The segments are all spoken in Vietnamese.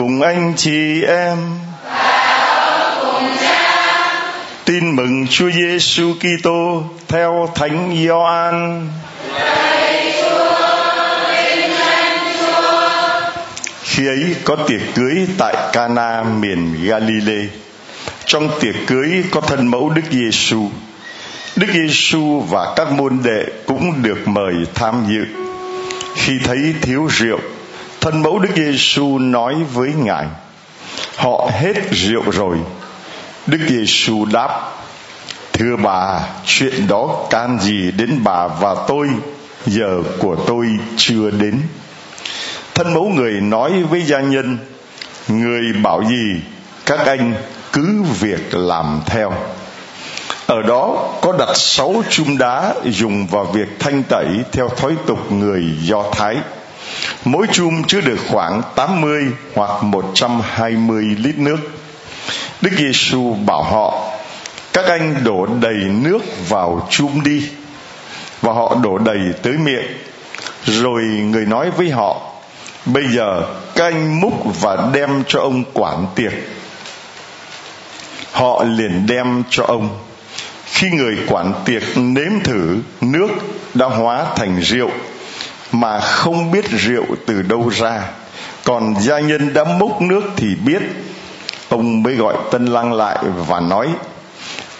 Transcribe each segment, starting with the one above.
Cùng anh chị em. Tin mừng Chúa Giêsu Kitô theo Thánh Gioan. Khi ấy có tiệc cưới tại Cana miền Galilee. Trong tiệc cưới có thân mẫu Đức Giêsu. Đức Giêsu và các môn đệ cũng được mời tham dự. Khi thấy thiếu rượu, thân mẫu Đức Giêsu nói với Ngài: Họ hết rượu rồi. Đức Giêsu đáp: Thưa bà, chuyện đó can gì đến bà và tôi? Giờ của tôi chưa đến. Thân mẫu người nói với gia nhân: Người bảo gì, các anh cứ việc làm theo ở đó có đặt sáu chum đá dùng vào việc thanh tẩy theo thói tục người Do Thái. Mỗi chum chứa được khoảng 80 hoặc 120 lít nước. Đức Giêsu bảo họ: Các anh đổ đầy nước vào chum đi. Và họ đổ đầy tới miệng. Rồi người nói với họ: Bây giờ các anh múc và đem cho ông quản tiệc. Họ liền đem cho ông khi người quản tiệc nếm thử, nước đã hóa thành rượu mà không biết rượu từ đâu ra. Còn gia nhân đã múc nước thì biết. Ông mới gọi tân lang lại và nói,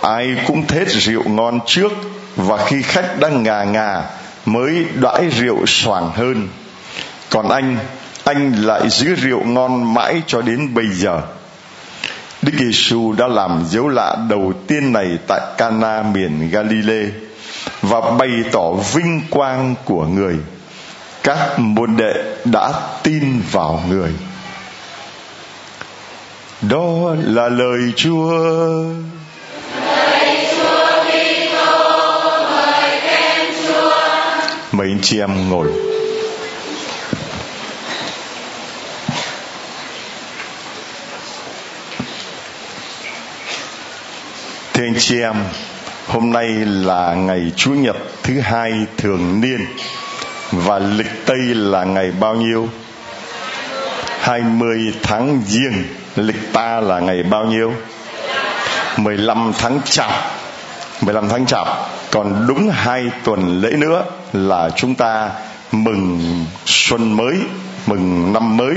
ai cũng thết rượu ngon trước và khi khách đang ngà ngà mới đãi rượu xoàng hơn. Còn anh anh lại giữ rượu ngon mãi cho đến bây giờ. Đức Giêsu đã làm dấu lạ đầu tiên này tại Cana miền Galilee và bày tỏ vinh quang của người. Các môn đệ đã tin vào người. Đó là lời Chúa. mấy anh chị em ngồi. Thưa anh chị em, hôm nay là ngày Chủ nhật thứ hai thường niên và lịch Tây là ngày bao nhiêu? 20 tháng Giêng, lịch ta là ngày bao nhiêu? 15 tháng Chạp. 15 tháng Chạp, còn đúng hai tuần lễ nữa là chúng ta mừng xuân mới, mừng năm mới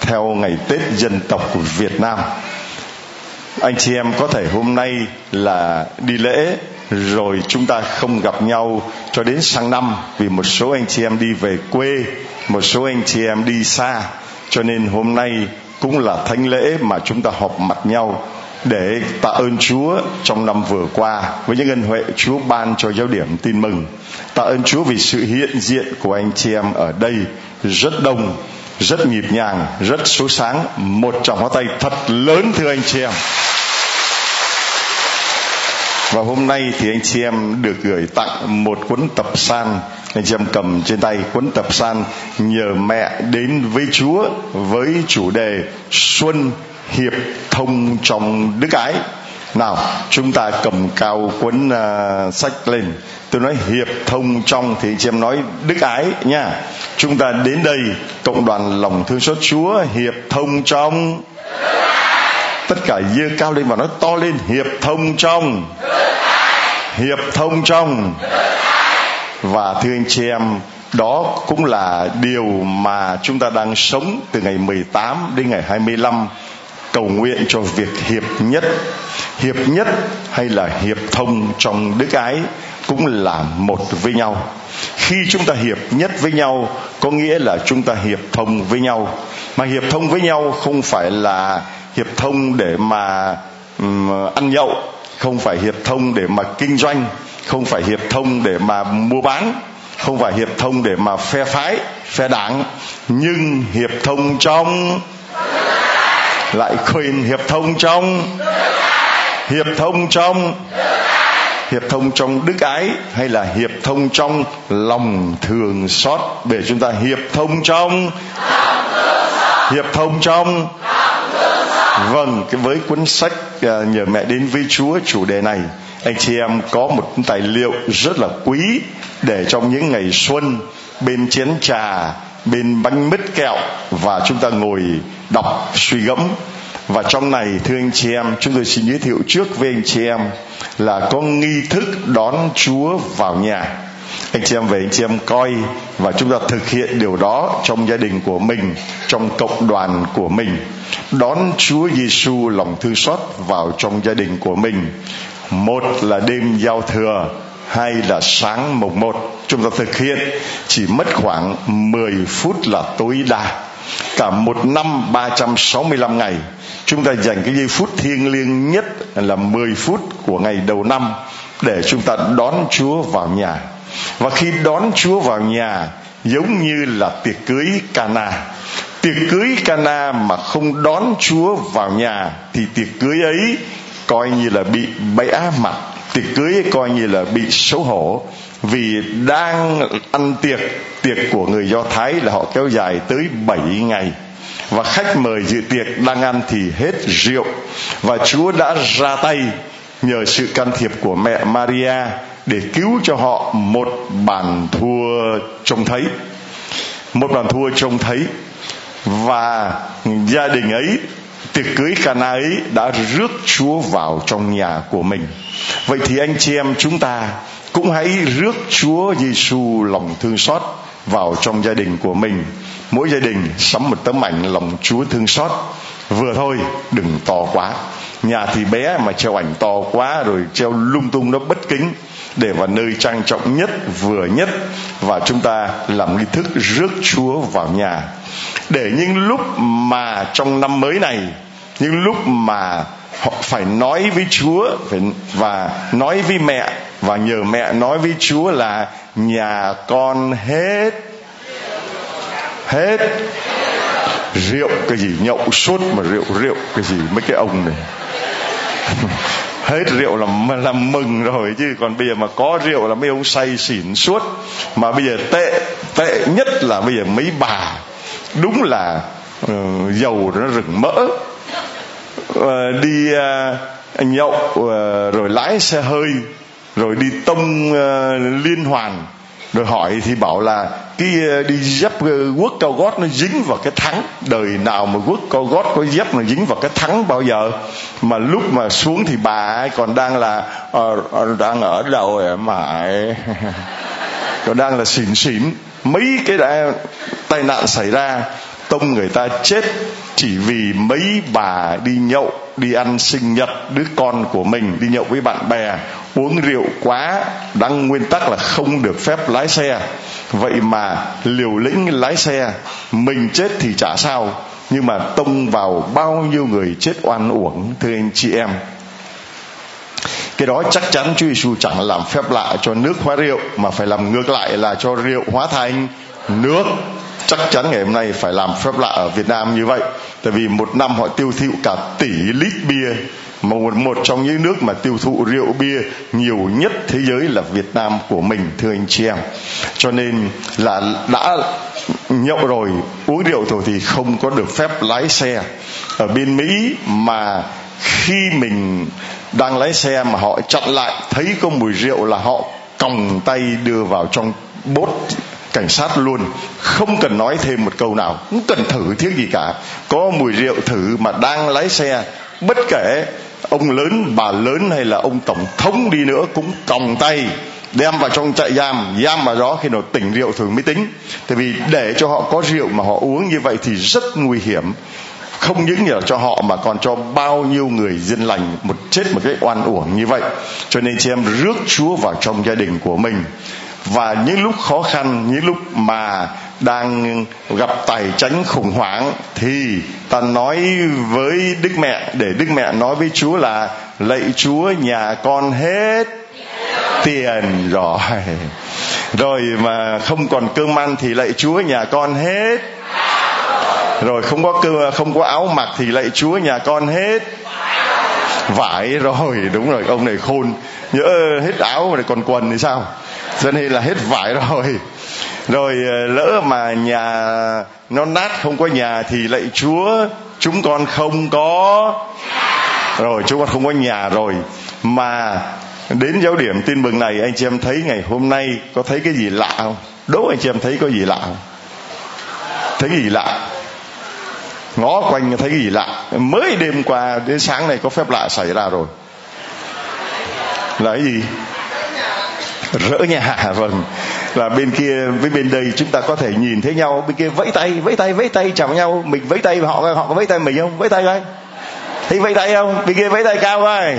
theo ngày Tết dân tộc của Việt Nam anh chị em có thể hôm nay là đi lễ rồi chúng ta không gặp nhau cho đến sang năm vì một số anh chị em đi về quê một số anh chị em đi xa cho nên hôm nay cũng là thánh lễ mà chúng ta họp mặt nhau để tạ ơn Chúa trong năm vừa qua với những ân huệ Chúa ban cho giáo điểm tin mừng. Tạ ơn Chúa vì sự hiện diện của anh chị em ở đây rất đông, rất nhịp nhàng, rất số sáng. Một tràng hoa tay thật lớn thưa anh chị em và hôm nay thì anh chị em được gửi tặng một cuốn tập san. Anh chị em cầm trên tay cuốn tập san nhờ mẹ đến với chúa với chủ đề xuân hiệp thông trong đức ái. Nào chúng ta cầm cao cuốn uh, sách lên. Tôi nói hiệp thông trong thì chị em nói đức ái nha. Chúng ta đến đây cộng đoàn lòng thương xót chúa hiệp thông trong tất cả dơ cao lên và nói to lên, hiệp thông trong. Hiệp thông trong. Và thưa anh chị em, đó cũng là điều mà chúng ta đang sống từ ngày 18 đến ngày 25 cầu nguyện cho việc hiệp nhất. Hiệp nhất hay là hiệp thông trong đức ái cũng là một với nhau. Khi chúng ta hiệp nhất với nhau, có nghĩa là chúng ta hiệp thông với nhau. Mà hiệp thông với nhau không phải là hiệp thông để mà um, ăn nhậu không phải hiệp thông để mà kinh doanh không phải hiệp thông để mà mua bán không phải hiệp thông để mà phe phái phe đảng nhưng hiệp thông trong lại khuyên hiệp thông trong hiệp thông trong hiệp thông trong đức ái hay là hiệp thông trong lòng thường xót để chúng ta hiệp thông trong hiệp thông trong vâng cái với cuốn sách ờ, nhờ mẹ đến với chúa, chủ đề này, anh chị em có một tài liệu rất là quý để trong những ngày xuân, bên chén trà, bên bánh mứt kẹo, và chúng ta ngồi đọc suy gẫm. Và trong này, thưa anh chị em, chúng tôi xin giới thiệu trước với anh chị em là có nghi thức đón chúa vào nhà anh chị em về, anh chị em coi và chúng ta thực hiện điều đó trong gia đình của mình, trong cộng đoàn của mình. Đón Chúa Giêsu lòng thương xót vào trong gia đình của mình. Một là đêm giao thừa hay là sáng mùng một. Chúng ta thực hiện, chỉ mất khoảng 10 phút là tối đa. Cả một năm 365 ngày, chúng ta dành cái giây phút thiêng liêng nhất là 10 phút của ngày đầu năm để chúng ta đón Chúa vào nhà và khi đón Chúa vào nhà, giống như là tiệc cưới Cana. Tiệc cưới Cana mà không đón Chúa vào nhà, thì tiệc cưới ấy coi như là bị bẽ mặt. Tiệc cưới ấy coi như là bị xấu hổ. Vì đang ăn tiệc tiệc của người Do Thái là họ kéo dài tới 7 ngày. Và khách mời dự tiệc đang ăn thì hết rượu. Và Chúa đã ra tay nhờ sự can thiệp của mẹ Maria để cứu cho họ một bàn thua trông thấy một bàn thua trông thấy và gia đình ấy tiệc cưới Cana ấy đã rước Chúa vào trong nhà của mình. Vậy thì anh chị em chúng ta cũng hãy rước Chúa Giêsu lòng thương xót vào trong gia đình của mình. Mỗi gia đình sắm một tấm ảnh lòng Chúa thương xót. Vừa thôi, đừng to quá. Nhà thì bé mà treo ảnh to quá rồi treo lung tung nó bất kính, để vào nơi trang trọng nhất, vừa nhất, và chúng ta làm nghi thức rước Chúa vào nhà. Để những lúc mà trong năm mới này, những lúc mà họ phải nói với Chúa, phải và nói với mẹ, và nhờ mẹ nói với Chúa là nhà con hết hết. Rượu cái gì? Nhậu suốt mà rượu rượu cái gì? Mấy cái ông này. hết rượu là là mừng rồi chứ còn bây giờ mà có rượu là mấy ông say xỉn suốt. Mà bây giờ tệ tệ nhất là bây giờ mấy bà đúng là uh, dầu nó rừng mỡ. Uh, đi uh, nhậu uh, rồi lái xe hơi rồi đi tông uh, liên hoàn rồi hỏi thì bảo là cái ờ, đi dép ờ, quất cao gót nó dính vào cái thắng. Đời nào mà quất cao gót có dép nó dính vào cái thắng bao giờ? Mà lúc mà xuống thì bà ấy còn đang là uh, đang ở đầu mà còn đang là xỉn xỉn. Mấy cái đã, tai nạn xảy ra tông người ta chết chỉ vì mấy bà đi nhậu đi ăn sinh nhật đứa con của mình đi nhậu với bạn bè uống rượu quá đang nguyên tắc là không được phép lái xe. Vậy mà liều lĩnh lái xe, mình chết thì chả sao. Nhưng mà tông vào bao nhiêu người chết oan uổng, thưa anh chị em. Cái đó chắc chắn Chúa Giêsu chẳng làm phép lạ cho nước hóa rượu, mà phải làm ngược lại là cho rượu hóa thành nước. Chắc chắn ngày hôm nay phải làm phép lạ ở Việt Nam như vậy. Tại vì một năm họ tiêu thụ cả tỷ lít bia mà một, một trong những nước mà tiêu thụ rượu bia nhiều nhất thế giới là Việt Nam của mình thưa anh chị em. Cho nên là đã nhậu rồi uống rượu rồi thì không có được phép lái xe. Ở bên Mỹ mà khi mình đang lái xe mà họ chặn lại thấy có mùi rượu là họ còng tay đưa vào trong bốt cảnh sát luôn. Không cần nói thêm một câu nào cũng cần thử thiết gì cả. Có mùi rượu thử mà đang lái xe bất kể ông lớn, bà lớn hay là ông tổng thống đi nữa cũng còng tay đem vào trong trại giam. Giam vào đó khi nào tỉnh rượu thường mới tính. Tại vì để cho họ có rượu mà họ uống như vậy thì rất nguy hiểm. Không những là cho họ mà còn cho bao nhiêu người dân lành một chết một cái oan uổng như vậy. Cho nên chị em rước chúa vào trong gia đình của mình và những lúc khó khăn, những lúc mà đang gặp tài chánh khủng hoảng thì ta nói với đức mẹ, để đức mẹ nói với chúa là lạy chúa, nhà con hết tiền rồi. Rồi mà không còn cơm ăn thì lạy chúa, nhà con hết. Rồi không có cơ không có áo mặc thì lạy chúa, nhà con hết. Vải rồi, đúng rồi, ông này khôn. Nhớ, hết áo rồi còn quần thì sao? Cho nên là hết vải rồi. Rồi ờ, lỡ mà nhà nó nát không có nhà thì lạy chúa, chúng con không có rồi, chúng con không có nhà rồi. Mà đến giáo điểm tin mừng này, anh chị em thấy ngày hôm nay có thấy cái gì lạ không? Đố anh chị em thấy có gì lạ không? Thấy cái gì lạ? Ngó quanh thấy cái gì lạ? Mới đêm qua đến sáng này có phép lạ xảy ra rồi. Là cái gì? rỡ nhà. Vâng. Là bên kia, với bên đây chúng ta có thể nhìn thấy nhau. Bên kia vẫy tay vẫy tay vẫy tay chào nhau. Mình vẫy tay, họ họ có vẫy tay mình không? Vẫy tay coi. Thấy vẫy tay không? Bên kia vẫy tay cao coi.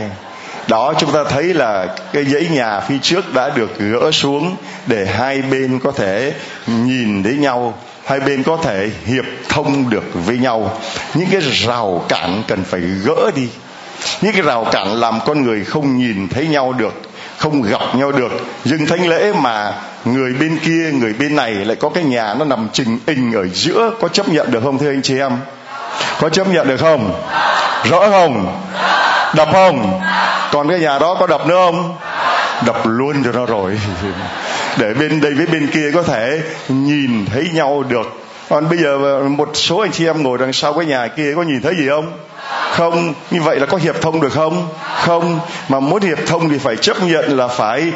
Đó, chúng ta thấy là cái dãy nhà phía trước đã được gỡ xuống để hai bên có thể nhìn thấy nhau. Hai bên có thể hiệp thông được với nhau. Những cái rào cản cần phải gỡ đi. Những cái rào cản làm con người không nhìn thấy nhau được không gặp nhau được. Dừng thánh lễ mà người bên kia, người bên này lại có cái nhà nó nằm trình hình ở giữa. Có chấp nhận được không, thưa anh chị em? Có chấp nhận được không? Rõ không? Đập không? Còn cái nhà đó có đập nữa không? Đập luôn cho nó rồi. Để bên đây với bên kia có thể nhìn thấy nhau được còn bây giờ một số anh chị em ngồi đằng sau cái nhà kia có nhìn thấy gì không? Không như vậy là có hiệp thông được không? Không mà muốn hiệp thông thì phải chấp nhận là phải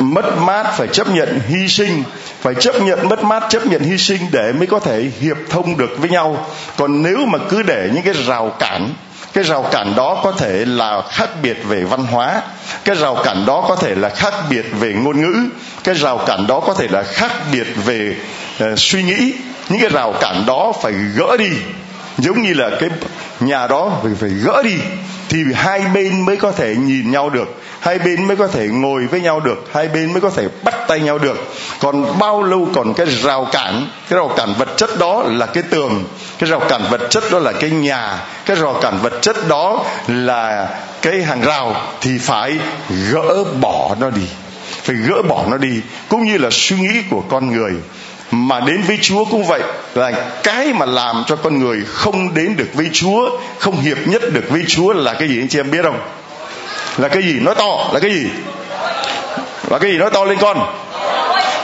mất mát phải chấp nhận hy sinh. Phải chấp nhận mất mát chấp nhận hy sinh để mới có thể hiệp thông được với nhau. Còn nếu mà cứ để những cái rào cản cái rào cản đó có thể là khác biệt về văn hóa cái rào cản đó có thể là khác biệt về ngôn ngữ cái rào cản đó có thể là khác biệt về uh, suy nghĩ những cái rào cản đó phải gỡ đi. Giống như là cái nhà đó phải phải gỡ đi. Thì hai bên mới có thể nhìn nhau được. Hai bên mới có thể ngồi với nhau được. Hai bên mới có thể bắt tay nhau được. Còn bao lâu còn cái rào cản, cái rào cản vật chất đó là cái tường. Cái rào cản vật chất đó là cái nhà. Cái rào cản vật chất đó là cái hàng rào. Thì phải gỡ bỏ nó đi. Phải gỡ bỏ nó đi. Cũng như là suy nghĩ của con người mà đến với Chúa cũng vậy. Là cái mà làm cho con người không đến được với Chúa không hiệp nhất được với Chúa là cái gì anh chị em biết không? Là cái gì? Nói to là cái gì? Là cái gì? Nói to lên con.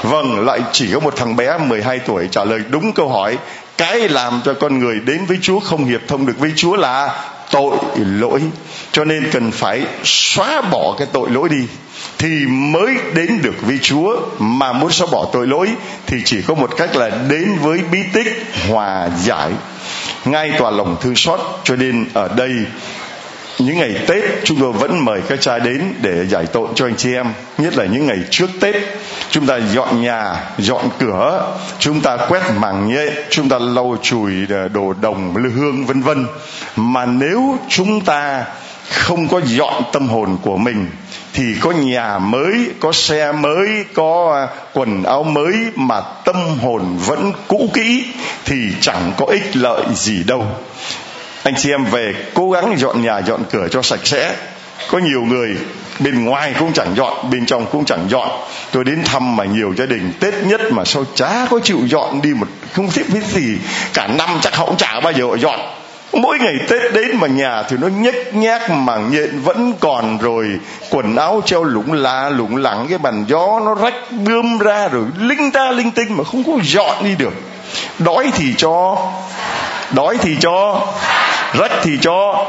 Vâng lại chỉ có một thằng bé 12 tuổi trả lời đúng câu hỏi. Cái làm cho con người đến với Chúa không hiệp thông được với Chúa là tội lỗi. Cho nên cần phải xóa bỏ cái tội lỗi đi, thì mới đến được với Chúa. Mà muốn xóa bỏ tội lỗi thì chỉ có một cách là đến với bí tích hòa giải. Ngay tòa lòng thương xót. Cho nên ở đây những ngày Tết, chúng tôi vẫn mời các cha đến để giải tội cho anh chị em, nhất là những ngày trước Tết. Chúng ta dọn nhà, dọn cửa, chúng ta quét màng nhẹ chúng ta lau chùi ờ, đồ đồng, lư hương, vân vân. Mà nếu chúng ta không có dọn tâm hồn của mình, thì có nhà mới, có xe mới, có ờ, quần áo mới mà tâm hồn vẫn cũ kỹ, thì chẳng có ích lợi gì đâu anh chị em về cố gắng dọn nhà, dọn cửa cho sạch sẽ. Có nhiều người bên ngoài cũng chẳng dọn, bên trong cũng chẳng dọn. Tôi đến thăm mà nhiều gia đình, tết nhất mà sao chả có chịu dọn đi một, không thích biết gì. Cả năm chắc họ cũng chả bao giờ họ dọn. Mỗi ngày tết đến mà nhà thì nó nhếch nhác mà nhện vẫn còn rồi. Quần áo treo lủng lá lủng lẳng, cái bàn gió nó rách bươm ra rồi linh ta linh tinh mà không có dọn đi được. Đói thì cho, đói thì cho rách thì cho.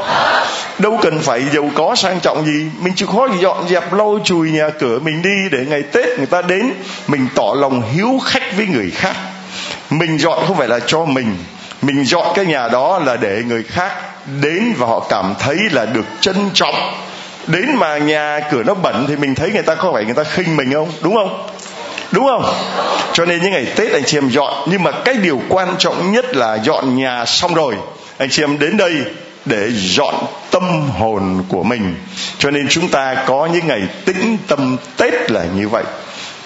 Đâu cần phải giàu có sang trọng gì. Mình chịu khó dọn dẹp, lau chùi nhà cửa, mình đi để ngày tết người ta đến. Mình tỏ lòng hiếu khách với người khác. Mình dọn không phải là cho mình. Mình dọn cái nhà đó là để người khác đến và họ cảm thấy là được trân trọng. Đến mà nhà cửa nó bẩn thì mình thấy người ta có phải người ta khinh mình không? Đúng không? Đúng không? Cho nên những ngày tết anh chị em dọn. Nhưng mà cái điều quan trọng nhất là dọn nhà xong rồi anh chị em đến đây để dọn tâm hồn của mình. Cho nên chúng ta có những ngày tĩnh tâm tết là như vậy.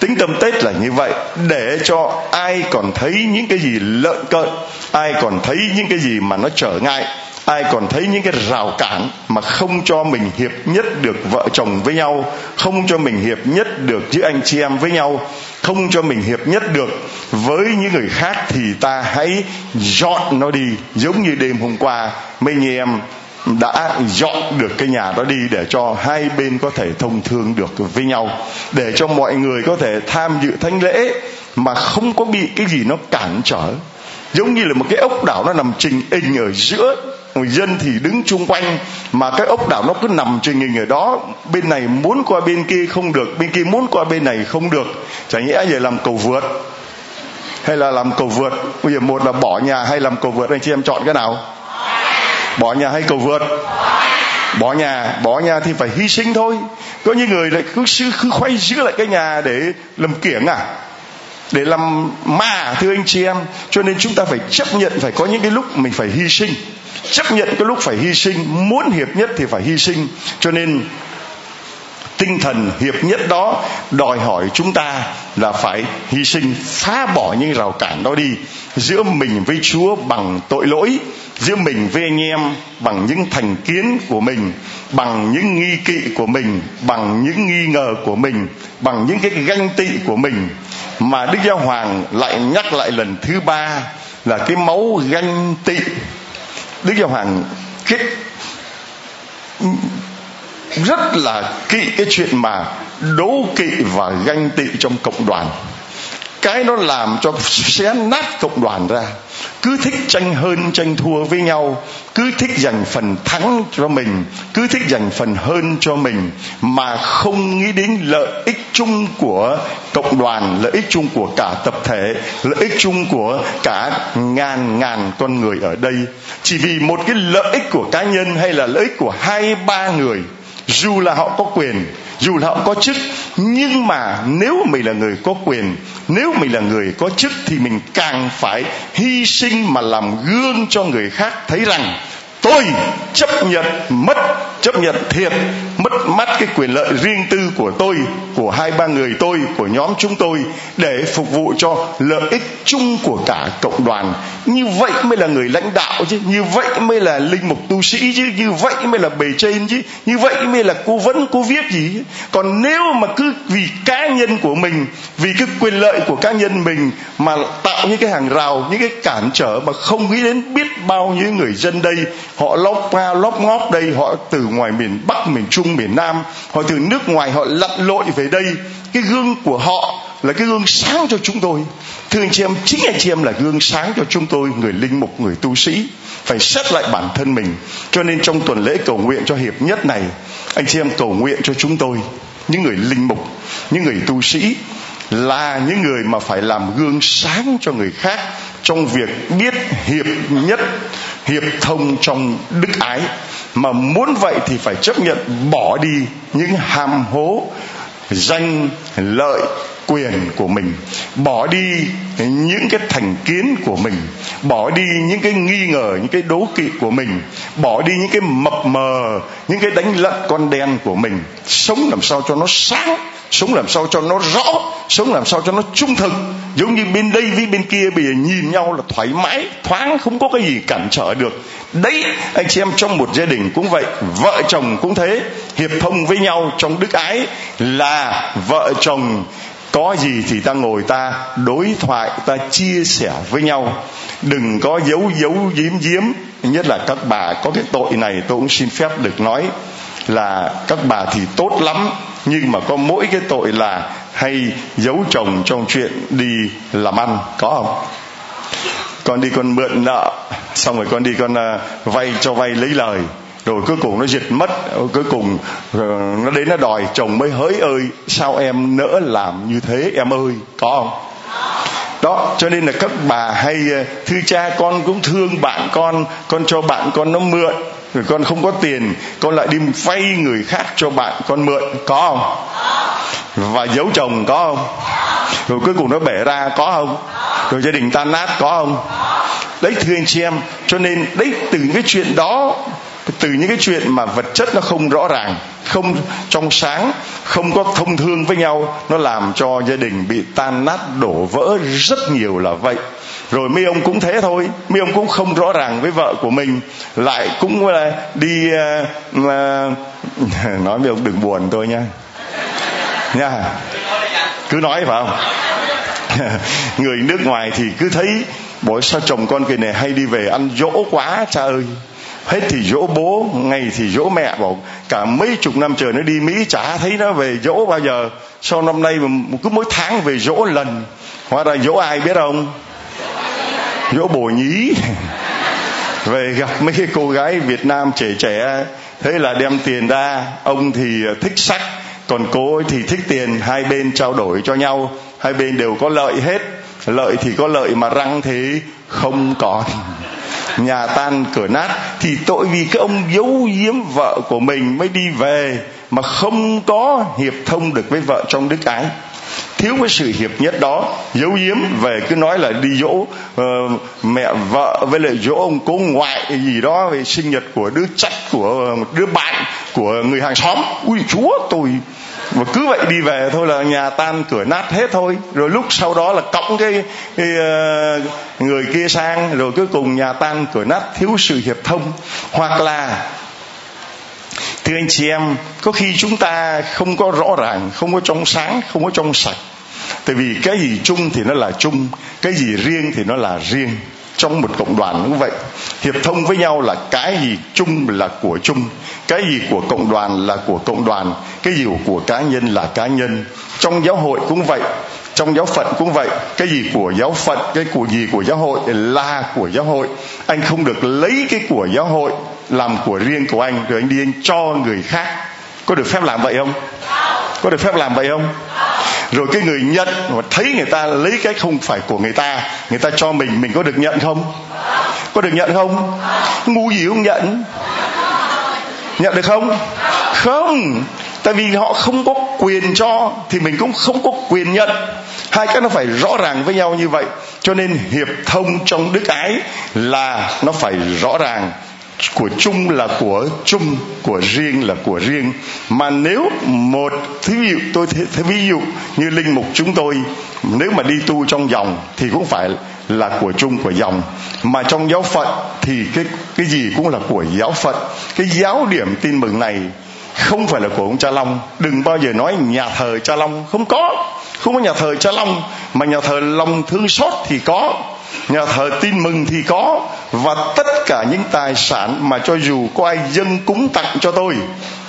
Tính tâm tết là như vậy để cho ai còn thấy những cái gì lợn cợn, ai còn thấy những cái gì mà nó trở ngại, ai còn thấy những cái rào cản mà không cho mình hiệp nhất được vợ chồng với nhau, không cho mình hiệp nhất được giữa anh chị em với nhau không cho mình hiệp nhất được. Với những người khác thì ta hãy dọn nó đi, giống như đêm hôm qua. Mấy anh em đã dọn được cái nhà đó đi để cho hai bên có thể thông thương được với nhau, để cho mọi người có thể tham dự thánh lễ mà không có bị cái gì nó cản trở. Giống như là một cái ốc đảo nó nằm trình hình ở giữa người dân thì đứng chung quanh, mà cái ốc đảo nó cứ nằm trình hình ở đó. Bên này muốn qua bên kia không được, bên kia muốn qua bên này không được. Chả nhẽ về làm cầu vượt? Hay là làm cầu vượt? Bây giờ một là bỏ nhà hay làm cầu vượt? Anh chị em chọn cái nào? Bỏ nhà hay cầu vượt? Bỏ nhà. Bỏ nhà thì phải hy sinh thôi. Có những người lại cứ cứ khoay giữ lại cái nhà để làm kiểng à? Để làm ma, thưa anh chị em. Cho nên chúng ta phải chấp nhận, phải có những cái lúc mình phải hy sinh chấp nhận cái lúc phải hy sinh, muốn hiệp nhất thì phải hy sinh. Cho nên, tinh thần hiệp nhất đó đòi hỏi chúng ta là phải hy sinh, phá bỏ những rào cản đó đi. Giữa mình với chúa bằng tội lỗi, giữa mình với anh em bằng những thành kiến của mình, bằng những nghi kỵ của mình, bằng những nghi ngờ của mình, bằng những cái ganh tị của mình. Mà đức giáo hoàng lại nhắc lại lần thứ ba là cái máu ganh tị đức giáo hoàng kết rất là kỵ cái chuyện mà đố kỵ và ganh tị trong cộng đoàn. Cái nó làm cho xé nát cộng đoàn ra cứ thích tranh hơn tranh thua với nhau, cứ thích giành phần thắng cho mình, cứ thích giành phần hơn cho mình, mà không nghĩ đến lợi ích chung của cộng đoàn, lợi ích chung của cả tập thể, lợi ích chung của cả ngàn ngàn con người ở đây. Chỉ vì một cái lợi ích của cá nhân hay là lợi ích của hai ba người, dù là họ có quyền dù là họ có chức, nhưng mà nếu mình là người có quyền, nếu mình là người có chức thì mình càng phải hy sinh mà làm gương cho người khác thấy rằng tôi chấp nhận mất chấp nhận thiệt, mất mất cái quyền lợi riêng tư của tôi, của hai ba người tôi, của nhóm chúng tôi để phục vụ cho lợi ích chung của cả cộng đoàn. Như vậy mới là người lãnh đạo chứ, như vậy mới là linh mục tu sĩ chứ, như vậy mới là bề trên chứ, như vậy mới là cô vấn cô viết gì còn nếu mà cứ vì cá nhân của mình, vì cái quyền lợi của cá nhân mình mà tạo những cái hàng rào, những cái cản trở mà không nghĩ đến biết bao nhiêu người dân đây, họ lóp qua, lóp ngóp đây, họ từ ngoài miền bắc, miền trung, miền nam. Họ từ nước ngoài họ lặn lội về đây. Cái gương của họ là cái gương sáng cho chúng tôi. Thưa anh chị em, chính anh chị em là gương sáng cho chúng tôi, người linh mục, người tu sĩ. Phải xét lại bản thân mình. Cho nên trong tuần lễ cầu nguyện cho hiệp nhất này, anh chị em cầu nguyện cho chúng tôi, những người linh mục, những người tu sĩ, là những người mà phải làm gương sáng cho người khác trong việc biết hiệp nhất, hiệp thông trong đức ái mà muốn vậy thì phải chấp nhận bỏ đi những ham hố, danh, lợi, quyền của mình. Bỏ đi những cái thành kiến của mình. Bỏ đi những cái nghi ngờ, những cái đố kỵ của mình. Bỏ đi những cái mập mờ, những cái đánh lận con đen của mình. Sống làm sao cho nó sáng, sống làm sao cho nó rõ, sống làm sao cho nó trung thực. Giống như bên đây với bên kia bây giờ nhìn nhau là thoải mái, thoáng, không có cái gì cản trở được đấy, anh chị em trong một gia đình cũng vậy, vợ chồng cũng thế, hiệp thông với nhau trong đức ái là vợ chồng. Có gì thì ta ngồi ta đối thoại, ta chia sẻ với nhau. Đừng có giấu giấu giếm giếm, nhất là các bà có cái tội này tôi cũng xin phép được nói là các bà thì tốt lắm, nhưng mà có mỗi cái tội là hay giấu chồng trong chuyện đi làm ăn, có không? Còn đi còn mượn nợ xong rồi con đi con uh, vay cho vay lấy lời. Rồi cuối cùng nó diệt mất cuối cùng ờ, nó đến nó đòi chồng mới hỡi ơi sao em nỡ làm như thế em ơi có không? Đó cho nên là các bà hay ờ, thư cha con cũng thương bạn con con cho bạn con nó mượn. Rồi con không có tiền con lại đi vay người khác cho bạn con mượn có không? Và giấu chồng có không? Rồi cuối cùng nó bể ra có không? Rồi gia đình tan nát có không? Đấy, thưa anh chị em, cho nên đấy, từ những cái chuyện đó, từ những cái chuyện mà vật chất nó không rõ ràng, không trong sáng, không có thông thương với nhau, nó làm cho gia đình bị tan nát, đổ vỡ rất nhiều là vậy. Rồi mấy ông cũng thế thôi, mấy ông cũng không rõ ràng với vợ của mình, lại cũng là, đi ờ, mà, nói với ông đừng buồn tôi nha. Nha. Cứ nói phải không? Người nước ngoài thì cứ thấy bố sao chồng con kỳ này hay đi về ăn dỗ quá, cha ơi. Hết thì dỗ bố, ngày thì dỗ mẹ bảo, cả mấy chục năm trời nó đi mỹ, chả thấy nó về dỗ bao giờ. Sau năm nay mà cứ mỗi tháng về dỗ lần. Hóa ra dỗ ai biết không? Dỗ bồ nhí. Về gặp mấy cái cô gái việt nam trẻ trẻ, thế là đem tiền ra. Ông thì thích sắc còn cô ấy thì thích tiền. Hai bên trao đổi cho nhau, hai bên đều có lợi hết lợi thì có lợi mà răng thế không còn nhà tan cửa nát. Thì tội vì cái ông giấu giếm vợ của mình mới đi về mà không có hiệp thông được với vợ trong đức ái. Thiếu cái sự hiệp nhất đó giấu giếm về cứ nói là đi dỗ uh, mẹ vợ với lại dỗ ông cố ngoại gì đó về sinh nhật của đứa chắc của đứa bạn của người hàng xóm. Ui chúa tôi và cứ vậy đi về thôi là nhà tan cửa nát hết thôi. Rồi lúc sau đó là cõng cái, cái uh, người kia sang. Rồi cuối cùng nhà tan cửa nát thiếu sự hiệp thông. Hoặc là thưa anh chị em có khi chúng ta không có rõ ràng không có trong sáng không có trong sạch. Tại vì cái gì chung thì nó là chung cái gì riêng thì nó là riêng trong một cộng đoàn cũng vậy. Hiệp thông với nhau là cái gì chung là của chung. Cái gì của cộng đoàn là của cộng đoàn. Cái gì của cá nhân là cá nhân. Trong giáo hội cũng vậy. Trong giáo phận cũng vậy. Cái gì của giáo phận, cái của gì của giáo hội là của giáo hội. Anh không được lấy cái của giáo hội làm của riêng của anh, rồi anh đi anh cho người khác. Có được phép làm vậy không? Có được phép làm vậy không? Rồi cái người nhận mà thấy người ta lấy cái không phải của người ta người ta cho mình mình có được nhận không? Có được nhận không? Ngu gì không nhận? Nhận được không? Không. Tại vì họ không có quyền cho, thì mình cũng không có quyền nhận. Hai cái nó phải rõ ràng với nhau như vậy. Cho nên hiệp thông trong đức ái là nó phải rõ ràng của chung là của chung, của riêng là của riêng. Mà nếu một thí dụ tôi thế ví dụ như linh mục chúng tôi, nếu mà đi tu trong dòng thì cũng phải là của chung, của dòng. Mà trong giáo phận thì cái cái gì cũng là của giáo phận. Cái giáo điểm tin mừng này không phải là của ông cha long. Đừng bao giờ nói nhà thờ cha long. Không có. Không có nhà thờ cha long. Mà nhà thờ long thương xót thì có nhà thờ tin mừng thì có, và tất cả những tài sản mà cho dù có ai dân cúng tặng cho tôi,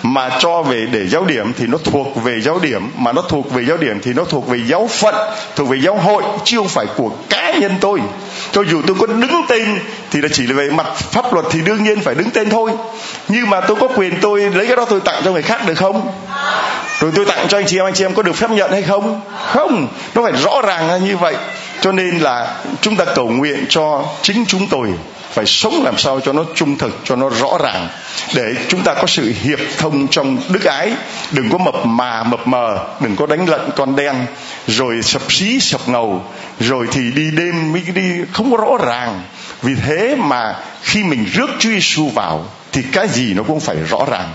mà cho về để giáo điểm thì nó thuộc về giáo điểm, mà nó thuộc về giáo điểm thì nó thuộc về giáo phận, thuộc về giáo hội, chứ không phải của cá nhân tôi. Cho dù tôi có đứng tên thì là chỉ là về mặt pháp luật thì đương nhiên phải đứng tên thôi. Nhưng mà tôi có quyền tôi lấy cái đó tôi tặng cho người khác được không? Rồi tôi tặng cho anh chị em, anh chị em có được phép nhận hay không? Không, nó phải rõ ràng là như vậy cho nên là chúng ta cầu nguyện cho chính chúng tôi phải sống làm sao cho nó trung thực, cho nó rõ ràng, để chúng ta có sự hiệp thông trong đức ái. Đừng có mập mà, mập mờ, đừng có đánh lận con đen, rồi sập xí, sập ngầu, rồi thì đi đêm mới đi, không có rõ ràng. Vì thế mà khi mình rước Chúa Giêsu vào, thì cái gì nó cũng phải rõ ràng.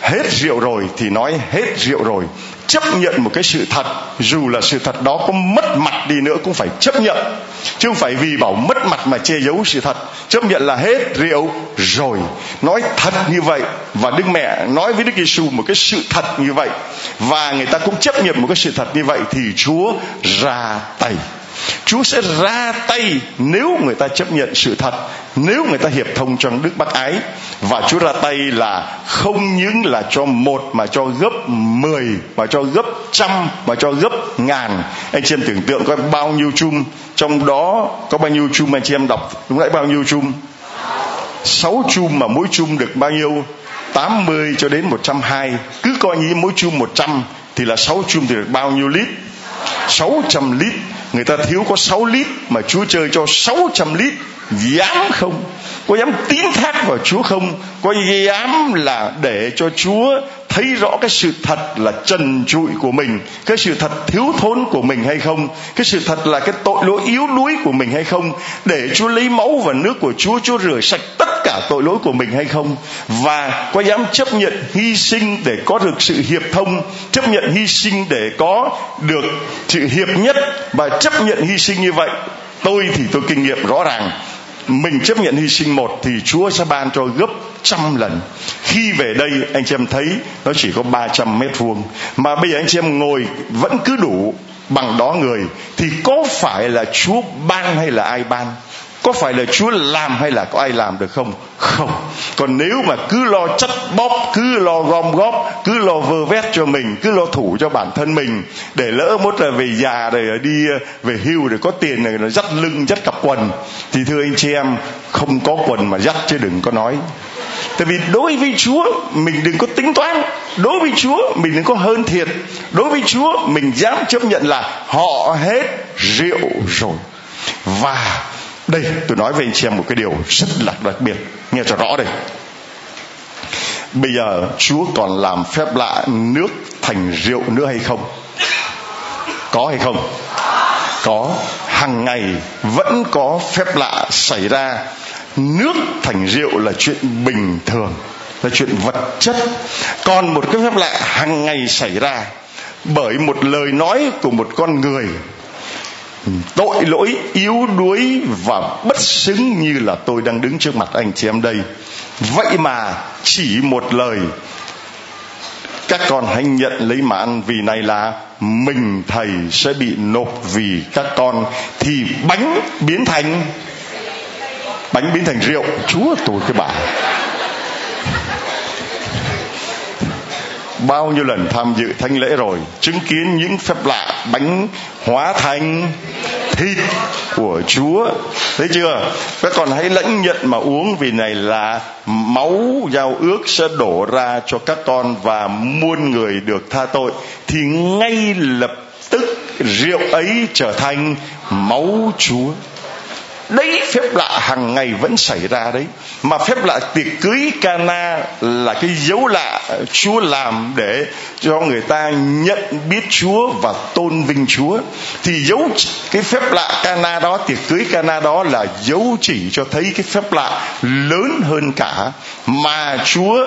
Hết rượu rồi thì nói hết rượu rồi chấp nhận một cái sự thật. Dù là sự thật đó có mất mặt đi nữa cũng phải chấp nhận. Chứ không phải vì bảo mất mặt mà che giấu sự thật. Chấp nhận là hết rượu rồi. Nói thật như vậy và đức mẹ nói với đức giêsu một cái sự thật như vậy. Và người ta cũng chấp nhận một cái sự thật như vậy thì chúa ra tay. Chúa sẽ ra tay nếu người ta chấp nhận sự thật, nếu người ta hiệp thông trong đức bác ái. Và Chúa ra tay là không những là cho một mà cho gấp mười, mà cho gấp trăm, mà cho gấp ngàn. Anh chị em tưởng tượng có bao nhiêu chung, trong đó có bao nhiêu chung anh chị em đọc, đúng lại bao nhiêu chung? Sáu chung mà mỗi chung được bao nhiêu? 80 cho đến 120 Cứ coi như mỗi chung 100 Thì là 6 chung thì được bao nhiêu lít 600 lít người ta thiếu có 6 lít mà Chúa chơi cho 600 lít, dám không? Có dám tín thác vào Chúa không? Có dám là để cho Chúa thấy rõ cái sự thật là trần trụi của mình, cái sự thật thiếu thốn của mình hay không, cái sự thật là cái tội lỗi yếu đuối của mình hay không, để Chúa lấy máu và nước của Chúa Chúa rửa sạch tất cả tội lỗi của mình hay không. Và có dám chấp nhận hy sinh để có được sự hiệp thông, chấp nhận hy sinh để có được sự hiệp nhất. Và chấp nhận hy sinh như vậy, tôi thì tôi kinh nghiệm rõ ràng mình chấp nhận hy sinh một thì Chúa sẽ ban cho gấp trăm lần. Khi về đây, anh chị em thấy nó chỉ có 300 mét vuông. Mà bây giờ anh chị em ngồi vẫn cứ đủ bằng đó người, thì có phải là Chúa ban hay là ai ban? Có phải là Chúa làm hay là có ai làm được không? Không. Còn nếu mà cứ lo chất bóp, cứ lo gom góp, cứ lo vơ vét cho mình, cứ lo thủ cho bản thân mình để lỡ mốt là về già rồi đi về hưu để có tiền này nó dắt lưng dắt cặp quần thì thưa anh chị em không có quần mà dắt chứ đừng có nói tại vì đối với chúa mình đừng có tính toán đối với chúa mình đừng có hơn thiệt đối với chúa mình dám chấp nhận là họ hết rượu rồi và đây, tôi nói với anh chị em một cái điều rất là đặc biệt. Nghe cho rõ đây. Bây giờ chúa còn làm phép lạ nước thành rượu nữa hay không? Có hay không? Có. Hàng ngày vẫn có phép lạ xảy ra. Nước thành rượu là chuyện bình thường, là chuyện vật chất. Còn một cái phép lạ hàng ngày xảy ra bởi một lời nói của một con người tội lỗi, yếu đuối và bất xứng như là tôi đang đứng trước mặt anh chị em đây. Vậy mà chỉ một lời. Các con hãy nhận lấy mà ăn vì này là mình, thầy sẽ bị nộp vì các con thì bánh biến thành bánh biến thành rượu. Chúa tôi cái bà. Bao nhiêu lần tham dự thánh lễ rồi, chứng kiến những phép lạ bánh hóa thành thịt của Chúa. Thấy chưa? Các con hãy lãnh nhận mà uống vì này là máu giao ước sẽ đổ ra cho các con và muôn người được tha tội. Thì ngay lập tức rượu ấy trở thành máu Chúa đấy, phép lạ hàng ngày vẫn xảy ra đấy. Mà phép lạ tiệc cưới Cana là cái dấu lạ Chúa làm để cho người ta nhận biết Chúa và tôn vinh Chúa. Thì dấu cái phép lạ Cana đó, tiệc cưới Cana đó là dấu chỉ cho thấy cái phép lạ lớn hơn cả. Mà Chúa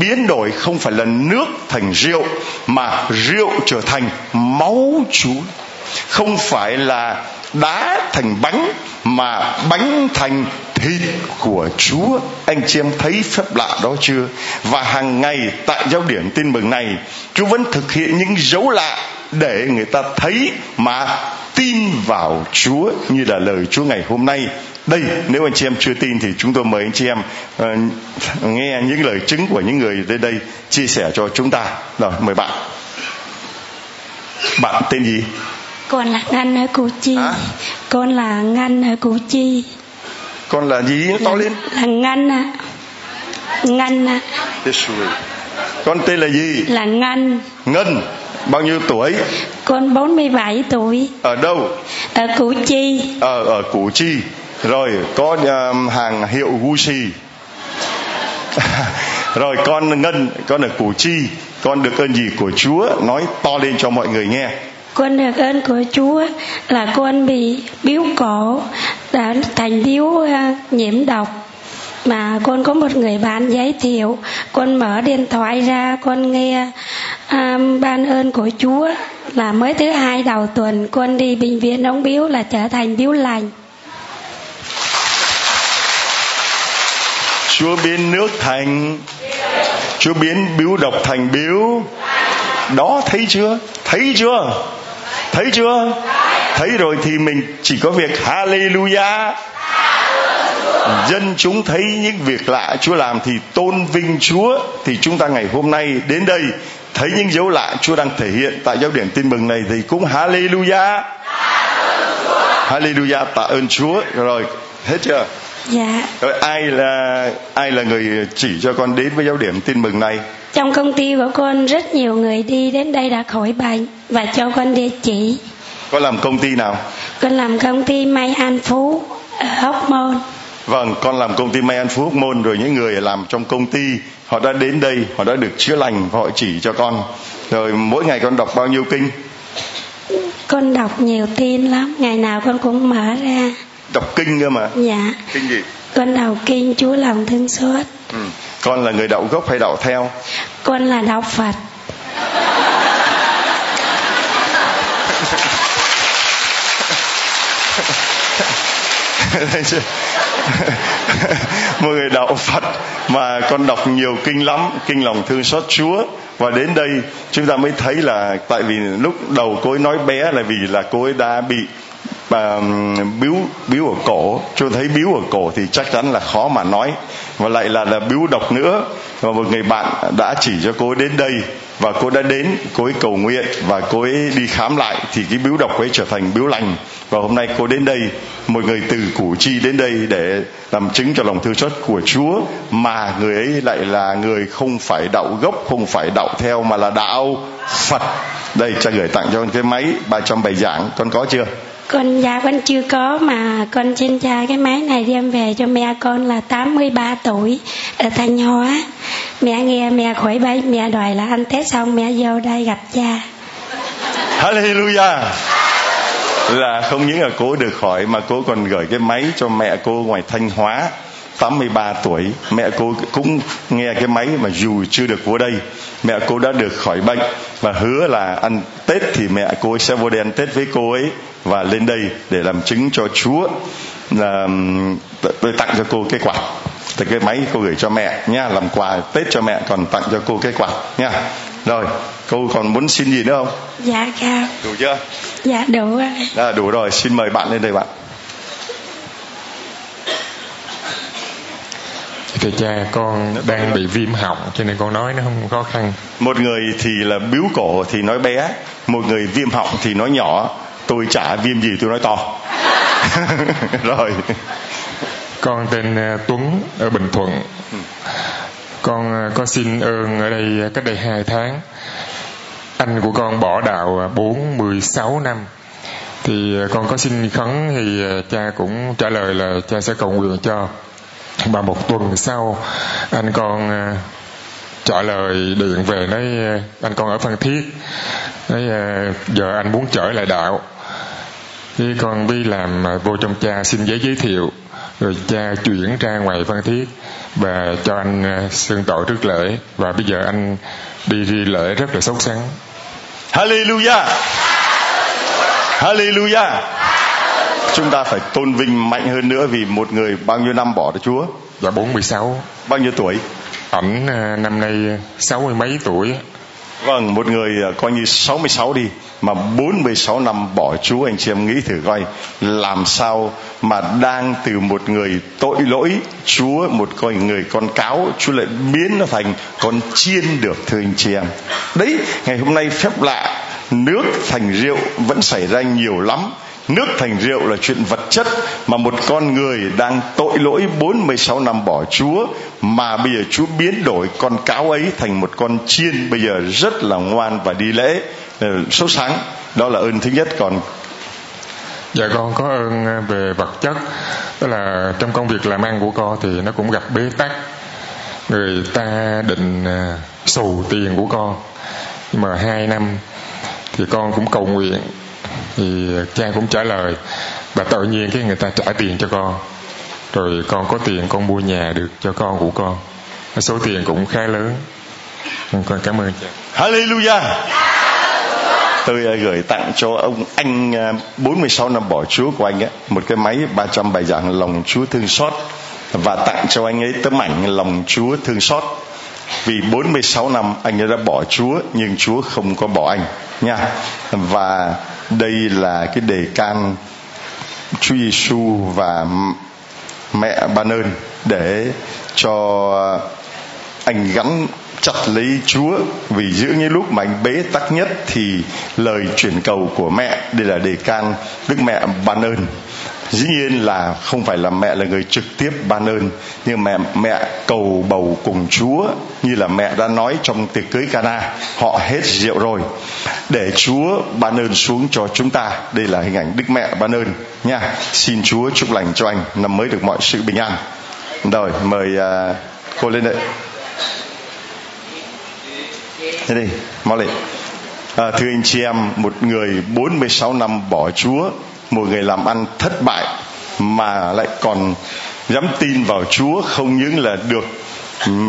biến đổi không phải là nước thành rượu, mà rượu trở thành máu Chúa. Không phải là đá thành bánh mà bánh thành thịt của Chúa. Anh chị em thấy phép lạ đó chưa? Và hàng ngày tại giáo điểm tin mừng này, Chúa vẫn thực hiện những dấu lạ để người ta thấy mà tin vào Chúa như là lời Chúa ngày hôm nay. Đây, nếu anh chị em chưa tin thì chúng tôi mời anh chị em uh, nghe những lời chứng của những người đến đây chia sẻ cho chúng ta. Rồi, mời bạn. Bạn tên gì? Con là ngân ở củ chi. À? con là ngân ở củ chi. Con là gì? Nó to lên. Là ngân ạ. Ngân ạ. Con tên là gì? Là ngân. Ngân. Bao nhiêu tuổi? Con 47 tuổi. Ở đâu? Ở củ chi. Ở ở củ chi. Rồi có uh, hàng hiệu Gucci rồi con ngân con ở củ chi. Con được ơn gì của chúa nói to lên cho mọi người nghe con được ơn của Chúa là con bị biếu cổ đã thành biếu à, nhiễm độc. Mà con có một người bạn giới thiệu con mở điện thoại ra con nghe um, ban ơn của Chúa. Là mới thứ hai đầu tuần con đi bệnh viện đóng biếu là trở thành biếu lành. Chúa biến nước thành Chúa biến biếu độc thành biếu. Đó thấy chưa? Thấy chưa? Thấy chưa? Thấy rồi thì mình chỉ có việc hallelujah. Dân chúng thấy những việc lạ Chúa làm thì tôn vinh Chúa. Thì chúng ta ngày hôm nay đến đây thấy những dấu lạ Chúa đang thể hiện tại giáo điểm tin mừng này thì cũng hallelujah. Hallelujah tạ ơn Chúa. Rồi hết chưa? Dạ. Rồi ai là ai là người chỉ cho con đến với giáo điểm tin mừng này trong công ty của con rất nhiều người đi đến đây đã khỏi bệnh và cho con địa chỉ. Con làm công ty nào? Con làm công ty may an phú ở hóc môn. Vâng con làm công ty may an phú hóc môn rồi những người làm trong công ty họ đã đến đây họ đã được chữa lành và họ chỉ cho con. Rồi mỗi ngày con đọc bao nhiêu kinh? Con đọc nhiều tin lắm ngày nào con cũng mở ra. Đọc kinh cơ mà. Dạ. Kinh gì? Con đọc kinh chúa lòng thương xót ừ. con là người đạo gốc hay đạo theo? Con là đạo phật. Một người đạo Phật mà con đọc nhiều kinh lắm kinh lòng thương xót Chúa. Và đến đây chúng ta mới thấy là tại vì lúc đầu cô ấy nói bé là vì là cô ấy đã bị uh, biếu biếu ở cổ. Tôi thấy biếu ở cổ thì chắc chắn là khó mà nói. Và lại là là biếu độc nữa. Và một người bạn đã chỉ cho cô ấy đến đây. Và cô đã đến cô ấy cầu nguyện và cô ấy đi khám lại. Thì cái biếu độc ấy trở thành biếu lành. Và hôm nay cô đến đây một người từ củ chi đến đây để làm chứng cho lòng thương xót của chúa. Mà người ấy lại là người không phải đạo gốc không phải đạo theo mà là đạo phật. Đây cha gửi tặng cho con cái máy ba trăm bài giảng. Con có chưa? Con dạ con chưa có mà con xin cha cái máy này đem về cho mẹ con là 83 tuổi, ở Thanh Hóa mẹ nghe, mẹ khỏi bay mẹ đòi là ăn Tết xong mẹ vô đây gặp cha. Hallelujah. Là không những là cô được khỏi mà cô còn gửi cái máy cho mẹ cô ngoài Thanh Hóa 83 tuổi. Mẹ cô cũng nghe cái máy mà dù chưa được vô đây, mẹ cô đã được khỏi bệnh. Và hứa là ăn Tết thì mẹ cô sẽ vô đây ăn Tết với cô ấy và lên đây để làm chứng cho Chúa là tôi tặng cho cô cái quà thì cái máy cô gửi cho mẹ nha làm quà Tết cho mẹ còn tặng cho cô cái quà nha rồi cô còn muốn xin gì nữa không? Dạ cao đủ chưa? Dạ đủ rồi. À, đủ rồi. Xin mời bạn lên đây bạn. Thưa cha con đang bị viêm họng cho nên con nói nó không khó khăn. Một người thì là biếu cổ thì nói bé một người viêm họng thì nói nhỏ tôi chả viêm gì, tôi nói to. Rồi. Con tên ờ, Tuấn, ở Bình Thuận. Con con có xin ơn ở đây cách đây hai tháng. Anh của con bỏ đạo ờ, 46 năm. Thì con có xin khấn thì cha cũng trả lời là cha sẽ cầu nguyện cho. Và một tuần sau, anh con trả lời điện về nói anh con ở phan thiết. Nói giờ anh muốn trở lại đạo khi con đi làm vô trong cha xin giấy giới thiệu. Rồi cha chuyển ra ngoài phan thiết. Và cho anh à, xưng tội trước lễ. Và bây giờ anh đi đi lễ rất là sốt sắng. Hallelujah. Hallelujah. Chúng ta phải tôn vinh mạnh hơn nữa vì một người bao nhiêu năm bỏ được Chúa? Dạ 46 Bao nhiêu tuổi? Ảnh à, năm nay sáu mươi mấy tuổi Vâng, một người à, coi như 66 đi mà 46 năm bỏ Chúa anh chị em nghĩ thử coi làm sao mà đang từ một người tội lỗi Chúa một coi người con cáo Chúa lại biến nó thành con chiên được thưa anh chị em. Đấy, ngày hôm nay phép lạ nước thành rượu vẫn xảy ra nhiều lắm Nước thành rượu là chuyện vật chất mà một con người đang tội lỗi 46 năm bỏ Chúa mà bây giờ Chúa biến đổi con cáo ấy thành một con chiên bây giờ rất là ngoan và đi lễ. Ờ, sốt sáng đó là ơn thứ nhất. Còn dạ con có ơn ờ, về vật chất. Đó là trong công việc làm ăn của con thì nó cũng gặp bế tắc. Người ta định ờ, xù tiền của con. Nhưng mà hai năm thì con cũng cầu nguyện Ừ, thì cha cũng trả lời và tự nhiên cái người ta trả tiền cho con. Rồi con có tiền, con mua nhà được cho con, của con. Số tiền cũng khá lớn. Con cảm ơn cha Hallelujah. Tôi ờ, gửi tặng cho ông anh ờ, 46 năm bỏ Chúa của anh ấy một cái máy 300 bài giảng lòng Chúa thương xót. Và tặng cho anh ấy tấm ảnh lòng Chúa thương xót. Vì 46 năm anh ấy đã bỏ Chúa, nhưng Chúa không có bỏ anh, nha. Và đây là cái đề can Chúa Giêsu và mẹ ban ơn để cho anh gắn chặt lấy Chúa. Vì giữa những lúc mà anh bế tắc nhất thì lời chuyển cầu của mẹ, đây là đề can Đức mẹ ban ơn dĩ nhiên là không phải là mẹ là người trực tiếp ban ơn nhưng mẹ mẹ cầu bầu cùng Chúa như là mẹ đã nói trong tiệc cưới Cana họ hết rượu rồi. Để Chúa ban ơn xuống cho chúng ta đây là hình ảnh Đức mẹ ban ơn nha. Xin Chúa chúc lành cho anh năm mới được mọi sự bình an. Rồi mời uh, cô lên đây. Thế đi mau lên. À, thưa anh chị em một người 46 năm bỏ Chúa một người làm ăn thất bại mà lại còn dám tin vào Chúa không những là được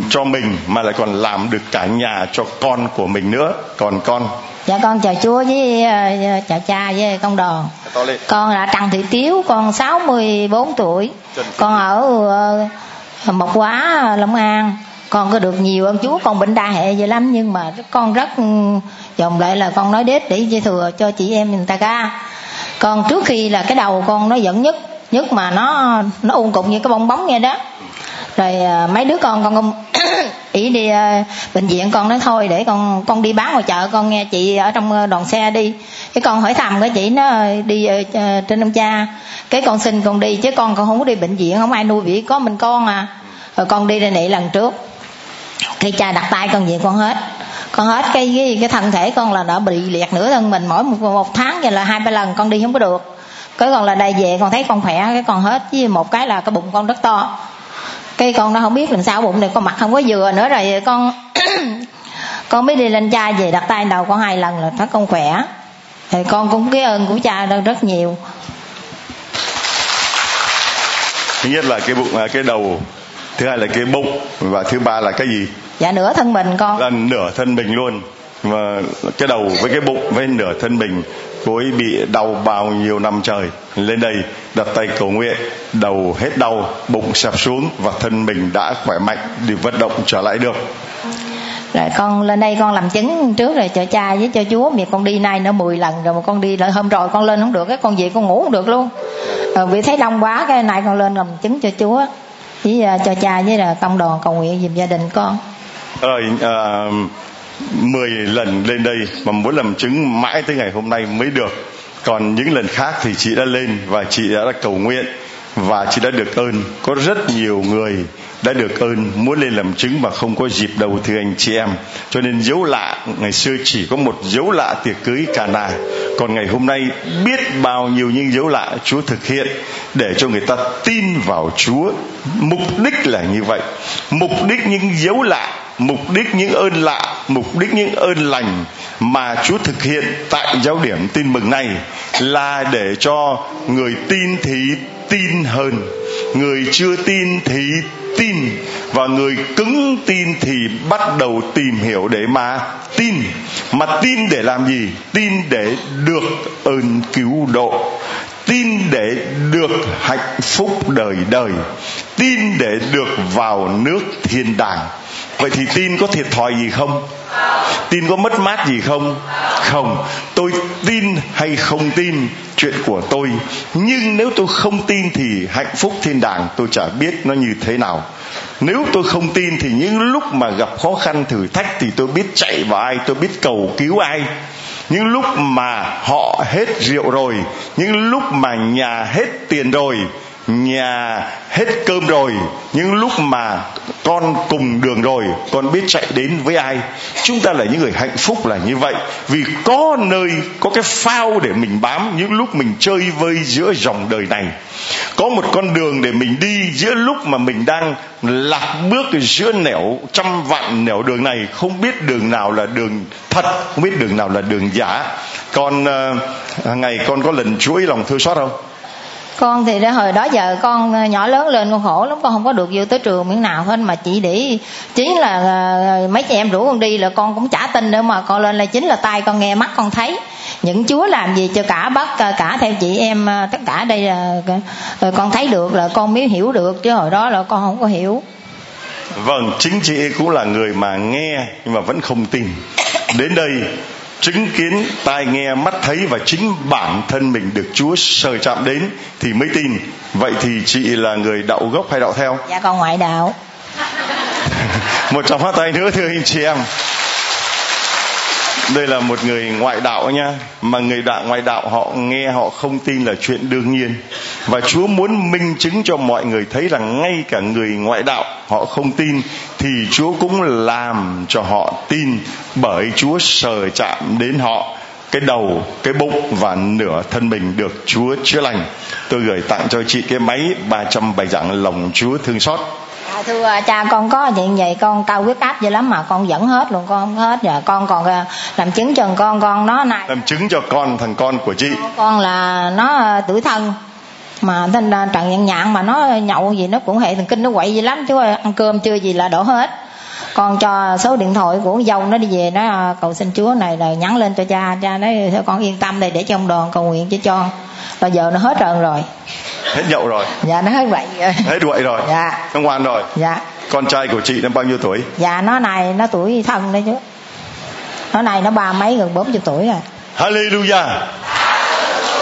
cho mình mà lại còn làm được cả nhà cho con của mình nữa. Còn con. Dạ con chào chúa với uh, chào cha với công đoàn con là trần thị tiếu con 64 tuổi. Con ở uh, mộc hóa long an. Con có được nhiều ơn chúa con bệnh đa hệ vậy lắm nhưng mà con rất dòng lại là con nói đết để dây thừa cho chị em người ta ca còn trước khi là cái đầu con nó giận nhất nhất mà nó nó ung cục như cái bong bóng nghe đó. Rồi à, mấy đứa con con ý đi à, bệnh viện con nói thôi để con con đi bán ngoài chợ, con nghe chị ở trong à, đoàn xe đi. Cái con hỏi thầm cái chị nó đi trên ông cha. Cái con xin con đi, chứ con con không có đi bệnh viện, không ai nuôi vĩ có mình con à. Rồi con đi đây nị lần trước. Khi cha đặt tay con về con hết con hết cái cái, cái thân thể con là đã bị liệt nửa thân mình mỗi một, một tháng vậy là hai ba lần con đi không có được. Cái còn là đây về con thấy con khỏe cái con hết. Với một cái là cái bụng con rất to. Cái con nó không biết làm sao bụng này con mặt không có vừa nữa rồi con con mới đi lên cha về đặt tay đầu con hai lần là thấy con khỏe. Thì con cũng cái ơn của cha rất nhiều. Thứ nhất là cái bụng à, cái đầu thứ hai là cái bụng và thứ ba là cái gì? Dạ nửa thân mình con. Là nửa thân mình luôn. Và cái đầu với cái bụng với nửa thân mình cô ấy bị đau bao nhiêu năm trời. Lên đây đặt tay cầu nguyện đầu hết đau bụng sập xuống và thân mình đã khỏe mạnh để vận động trở lại được. Rồi con lên đây con làm chứng trước rồi cho cha với cho chúa. Việc con đi nay nữa 10 lần rồi mà con đi lại hôm rồi con lên không được cái con về con ngủ không được luôn. Rồi vì thấy đông quá cái này con lên làm chứng cho chúa với uh, cho cha với là công đoàn cầu nguyện giùm gia đình con rồi uh, 10 lần lên đây mà muốn làm chứng mãi tới ngày hôm nay mới được. Còn những lần khác thì chị đã lên và chị đã cầu nguyện và chị đã được ơn. Có rất nhiều người đã được ơn muốn lên làm chứng mà không có dịp đầu thưa anh chị em. Cho nên dấu lạ ngày xưa chỉ có một dấu lạ tiệc cưới cả nà còn ngày hôm nay biết bao nhiêu những dấu lạ chúa thực hiện để cho người ta tin vào chúa. Mục đích là như vậy. Mục đích những dấu lạ mục đích những ơn lạ, mục đích những ơn lành mà chúa thực hiện tại giáo điểm tin mừng này là để cho người tin thì tin hơn, người chưa tin thì tin, và người cứng tin thì bắt đầu tìm hiểu để mà tin. Mà tin để làm gì? Tin để được ơn cứu độ, tin để được hạnh phúc đời đời, tin để được vào nước thiên đàng vậy thì tin có thiệt thòi gì không? Tin có mất mát gì không? Không. Tôi tin hay không tin, chuyện của tôi. Nhưng nếu tôi không tin thì hạnh phúc thiên đàng tôi chả biết nó như thế nào. Nếu tôi không tin thì những lúc mà gặp khó khăn thử thách thì tôi biết chạy vào ai, tôi biết cầu cứu ai. Những lúc mà họ hết rượu rồi, những lúc mà nhà hết tiền rồi nhà hết cơm rồi những lúc mà con cùng đường rồi con biết chạy đến với ai? Chúng ta là những người hạnh phúc là như vậy. Vì có nơi có cái phao để mình bám những lúc mình chơi vơi giữa dòng đời này. Có một con đường để mình đi giữa lúc mà mình đang lạc bước giữa nẻo trăm vạn nẻo đường này. Không biết đường nào là đường thật không biết đường nào là đường giả. Con uh, ngày con có lần chuỗi lòng thương xót không? Con thì hồi đó giờ con ờ, nhỏ lớn lên con khổ lắm, con không có được vô tới trường miếng nào hết mà chỉ để chính là ờ, mấy chị em rủ con đi là con cũng chả tin nữa mà con lên là chính là tay con nghe mắt con thấy. Những chúa làm gì cho cả bác ờ, cả theo chị em tất cả đây là con thấy được là con mới hiểu được, chứ hồi đó là con không có hiểu. Vâng chính chị cũng là người mà nghe nhưng mà vẫn không tin. Đến đây chứng kiến tai nghe mắt thấy và chính bản thân mình được Chúa sờ chạm đến thì mới tin. Vậy thì chị là người đạo gốc hay đạo theo? Dạ con ngoại đạo. Một trong phát tay nữa thưa anh chị em đây là một người ngoại đạo nha, mà người đạo ngoại đạo họ nghe, họ không tin là chuyện đương nhiên. Và chúa muốn minh chứng cho mọi người thấy rằng ngay cả người ngoại đạo họ không tin, thì chúa cũng làm cho họ tin bởi chúa sờ chạm đến họ. Cái đầu, cái bụng và nửa thân mình được chúa chữa lành. Tôi gửi tặng cho chị cái máy 300 bài giảng lòng chúa thương xót à, thưa à, cha con có chuyện vậy con cao huyết áp vậy lắm mà con vẫn hết luôn con không hết. Giờ con còn à, làm chứng cho con con nó này. Làm chứng cho con thằng con của chị. Con là nó à, tuổi thân. Mà tên trần nhân nhạn mà nó nhậu gì nó cũng hệ thần kinh nó quậy gì lắm chứ ăn cơm chưa gì là đổ hết. Con cho số điện thoại của dâu nó đi về nó cầu xin chúa này là nhắn lên cho cha. Cha nói con yên tâm đây để trong đoàn cầu nguyện cho cho. Và giờ nó hết trơn rồi hết nhậu rồi. Dạ nó hết vậy rồi. Hết quậy rồi. Dạ. Nó ngoan rồi. Dạ. Con trai của chị nó bao nhiêu tuổi? Dạ nó này nó tuổi thân đấy chứ. Nó này nó ba mấy gần bốn chục tuổi rồi. Hallelujah.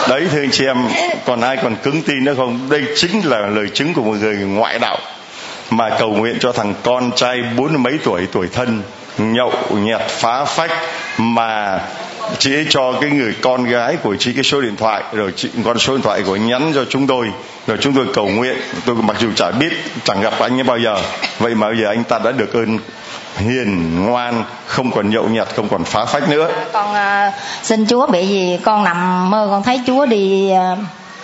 Đấy thưa anh chị em còn ai còn cứng tin nữa không? Đây chính là lời chứng của một người ngoại đạo mà cầu nguyện cho thằng con trai bốn mấy tuổi tuổi thân nhậu nhẹt phá phách mà chị ấy cho cái người con gái của chị cái số điện thoại rồi chị con số điện thoại của nhắn cho chúng tôi. Rồi chúng tôi cầu nguyện tôi mặc dù chả biết chẳng gặp anh ấy bao giờ. Vậy mà bây giờ anh ta đã được ơn hiền ngoan không còn nhậu nhẹt không còn phá phách nữa. Con uh, xin chúa bị gì con nằm mơ con thấy chúa đi uh,